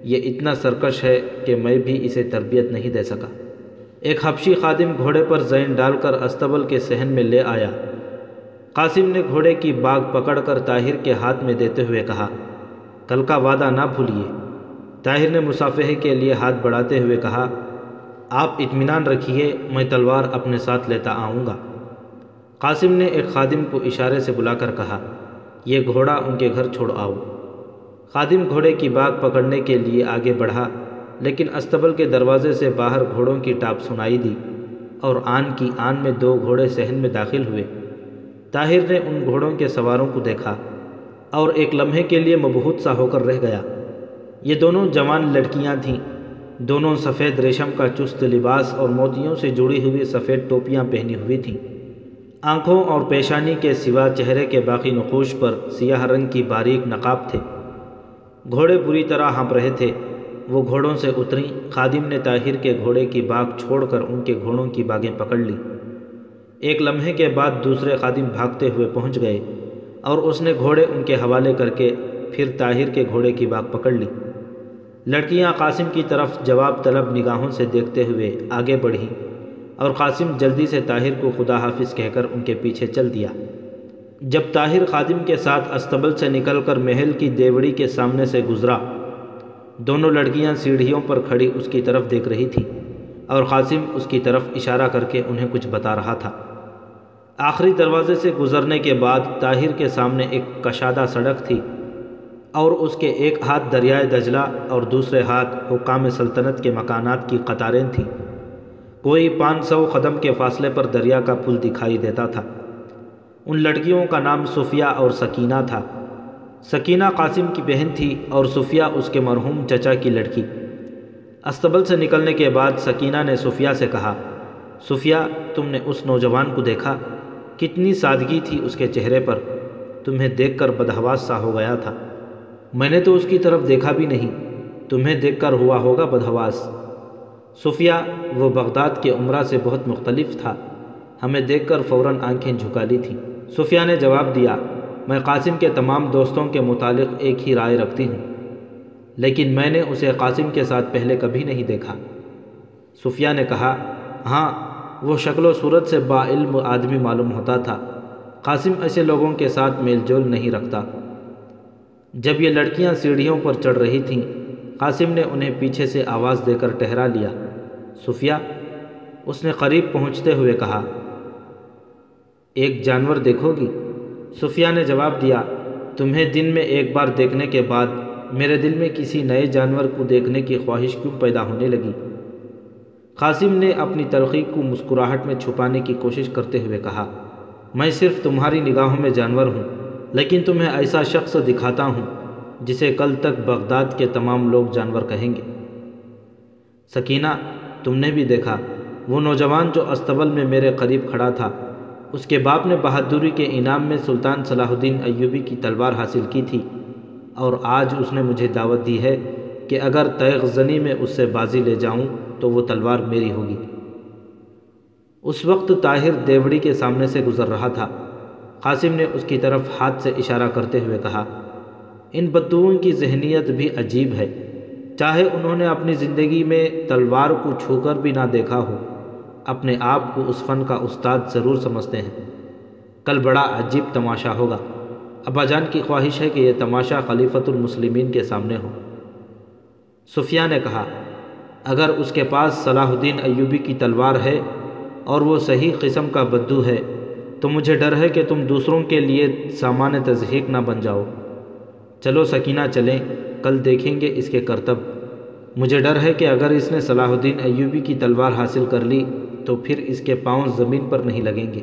یہ اتنا سرکش ہے کہ میں بھی اسے تربیت نہیں دے سکا۔ ایک حبشی خادم گھوڑے پر زین ڈال کر استبل کے صحن میں لے آیا۔ قاسم نے گھوڑے کی باغ پکڑ کر طاہر کے ہاتھ میں دیتے ہوئے کہا، کل کا وعدہ نہ بھولیے طاہر نے مسافحے کے لیے ہاتھ بڑھاتے ہوئے کہا، آپ اطمینان رکھیے، میں تلوار اپنے ساتھ لیتا آؤں گا قاسم نے ایک خادم کو اشارے سے بلا کر کہا، یہ گھوڑا ان کے گھر چھوڑ آؤ۔ خادم گھوڑے کی باغ پکڑنے کے لیے آگے بڑھا، لیکن استبل کے دروازے سے باہر گھوڑوں کی ٹاپ سنائی دی اور آن کی آن میں دو گھوڑے صحن میں داخل ہوئے۔ طاہر نے ان گھوڑوں کے سواروں کو دیکھا اور ایک لمحے کے لیے مبہوت سا ہو کر رہ گیا۔ یہ دونوں جوان لڑکیاں تھیں۔ دونوں سفید ریشم کا چست لباس اور موتیوں سے جڑی ہوئی سفید ٹوپیاں پہنی ہوئی تھیں۔ آنکھوں اور پیشانی کے سوا چہرے کے باقی نقوش پر سیاہ رنگ کی باریک نقاب تھے۔ گھوڑے بری طرح ہانپ رہے تھے۔ وہ گھوڑوں سے اتریں خادم نے طاہر کے گھوڑے کی باغ چھوڑ کر ان کے گھوڑوں کی باغیں پکڑ لی۔ ایک لمحے کے بعد دوسرے خادم بھاگتے ہوئے پہنچ گئے اور اس نے گھوڑے ان کے حوالے کر کے پھر طاہر کے گھوڑے کی باغ پکڑ لی۔ لڑکیاں قاسم کی طرف جواب طلب نگاہوں سے دیکھتے ہوئے آگے بڑھیں اور قاسم جلدی سے طاہر کو خدا حافظ کہہ کر ان کے پیچھے چل دیا۔ جب طاہر خادم کے ساتھ استبل سے نکل کر محل کی دیوڑی کے سامنے سے گزرا، دونوں لڑکیاں سیڑھیوں پر کھڑی اس کی طرف دیکھ رہی تھیں اور قاسم اس کی طرف اشارہ کر کے انہیں کچھ بتا رہا تھا۔ آخری دروازے سے گزرنے کے بعد طاہر کے سامنے ایک کشادہ سڑک تھی اور اس کے ایک ہاتھ دریائے دجلہ اور دوسرے ہاتھ حکام سلطنت کے مکانات کی قطاریں تھیں۔ کوئی پانچ سو قدم کے فاصلے پر دریا کا پل دکھائی دیتا تھا۔ ان لڑکیوں کا نام صفیہ اور سکینہ تھا۔ سکینہ قاسم کی بہن تھی اور صفیہ اس کے مرحوم چچا کی لڑکی۔ استبل سے نکلنے کے بعد سکینہ نے صفیہ سے کہا صفیہ تم نے اس نوجوان کو دیکھا؟ کتنی سادگی تھی اس کے چہرے پر۔ تمہیں دیکھ کر بدہواس سا ہو گیا تھا۔ میں نے تو اس کی طرف دیکھا بھی نہیں، تمہیں دیکھ کر ہوا ہوگا بدہواس۔ صفیہ وہ بغداد کے عمرہ سے بہت مختلف تھا۔ ہمیں دیکھ کر فوراً آنکھیں جھکا لی تھیں۔ صفیہ نے جواب دیا، میں قاسم کے تمام دوستوں کے متعلق ایک ہی رائے رکھتی ہوں، لیکن میں نے اسے قاسم کے ساتھ پہلے کبھی نہیں دیکھا۔ صفیہ نے کہا ہاں وہ شکل و صورت سے با علم آدمی معلوم ہوتا تھا۔ قاسم ایسے لوگوں کے ساتھ میل جول نہیں رکھتا۔ جب یہ لڑکیاں سیڑھیوں پر چڑھ رہی تھیں، قاسم نے انہیں پیچھے سے آواز دے کر ٹہرا لیا۔ صفیہ اس نے قریب پہنچتے ہوئے کہا ایک جانور دیکھو گی؟ صفیہ نے جواب دیا، تمہیں دن میں ایک بار دیکھنے کے بعد میرے دل میں کسی نئے جانور کو دیکھنے کی خواہش کیوں پیدا ہونے لگی؟ قاسم نے اپنی ترقی کو مسکراہٹ میں چھپانے کی کوشش کرتے ہوئے کہا، میں صرف تمہاری نگاہوں میں جانور ہوں، لیکن تمہیں ایسا شخص دکھاتا ہوں جسے کل تک بغداد کے تمام لوگ جانور کہیں گے۔ سکینہ، تم نے بھی دیکھا، وہ نوجوان جو استبل میں میرے قریب کھڑا تھا اس کے باپ نے بہادری کے انعام میں سلطان صلاح الدین ایوبی کی تلوار حاصل کی تھی اور آج اس نے مجھے دعوت دی ہے کہ اگر تیغ زنی میں اس سے بازی لے جاؤں تو وہ تلوار میری ہوگی۔ اس وقت طاہر دیوڑی کے سامنے سے گزر رہا تھا۔ قاسم نے اس کی طرف ہاتھ سے اشارہ کرتے ہوئے کہا، ان بدوؤں کی ذہنیت بھی عجیب ہے، چاہے انہوں نے اپنی زندگی میں تلوار کو چھو کر بھی نہ دیکھا ہو۔ اپنے آپ کو اس فن کا استاد ضرور سمجھتے ہیں۔ کل بڑا عجیب تماشا ہوگا۔ ابا جان کی خواہش ہے کہ یہ تماشا خلیفۃ المسلمین کے سامنے ہو۔ صفیہ نے کہا، اگر اس کے پاس صلاح الدین ایوبی کی تلوار ہے اور وہ صحیح قسم کا بدو ہے، تو مجھے ڈر ہے کہ تم دوسروں کے لیے سامان تضحیق نہ بن جاؤ۔ چلو سکینہ چلیں، کل دیکھیں گے اس کے کرتب۔ مجھے ڈر ہے کہ اگر اس نے صلاح الدین ایوبی کی تلوار حاصل کر لی تو پھر اس کے پاؤں زمین پر نہیں لگیں گے۔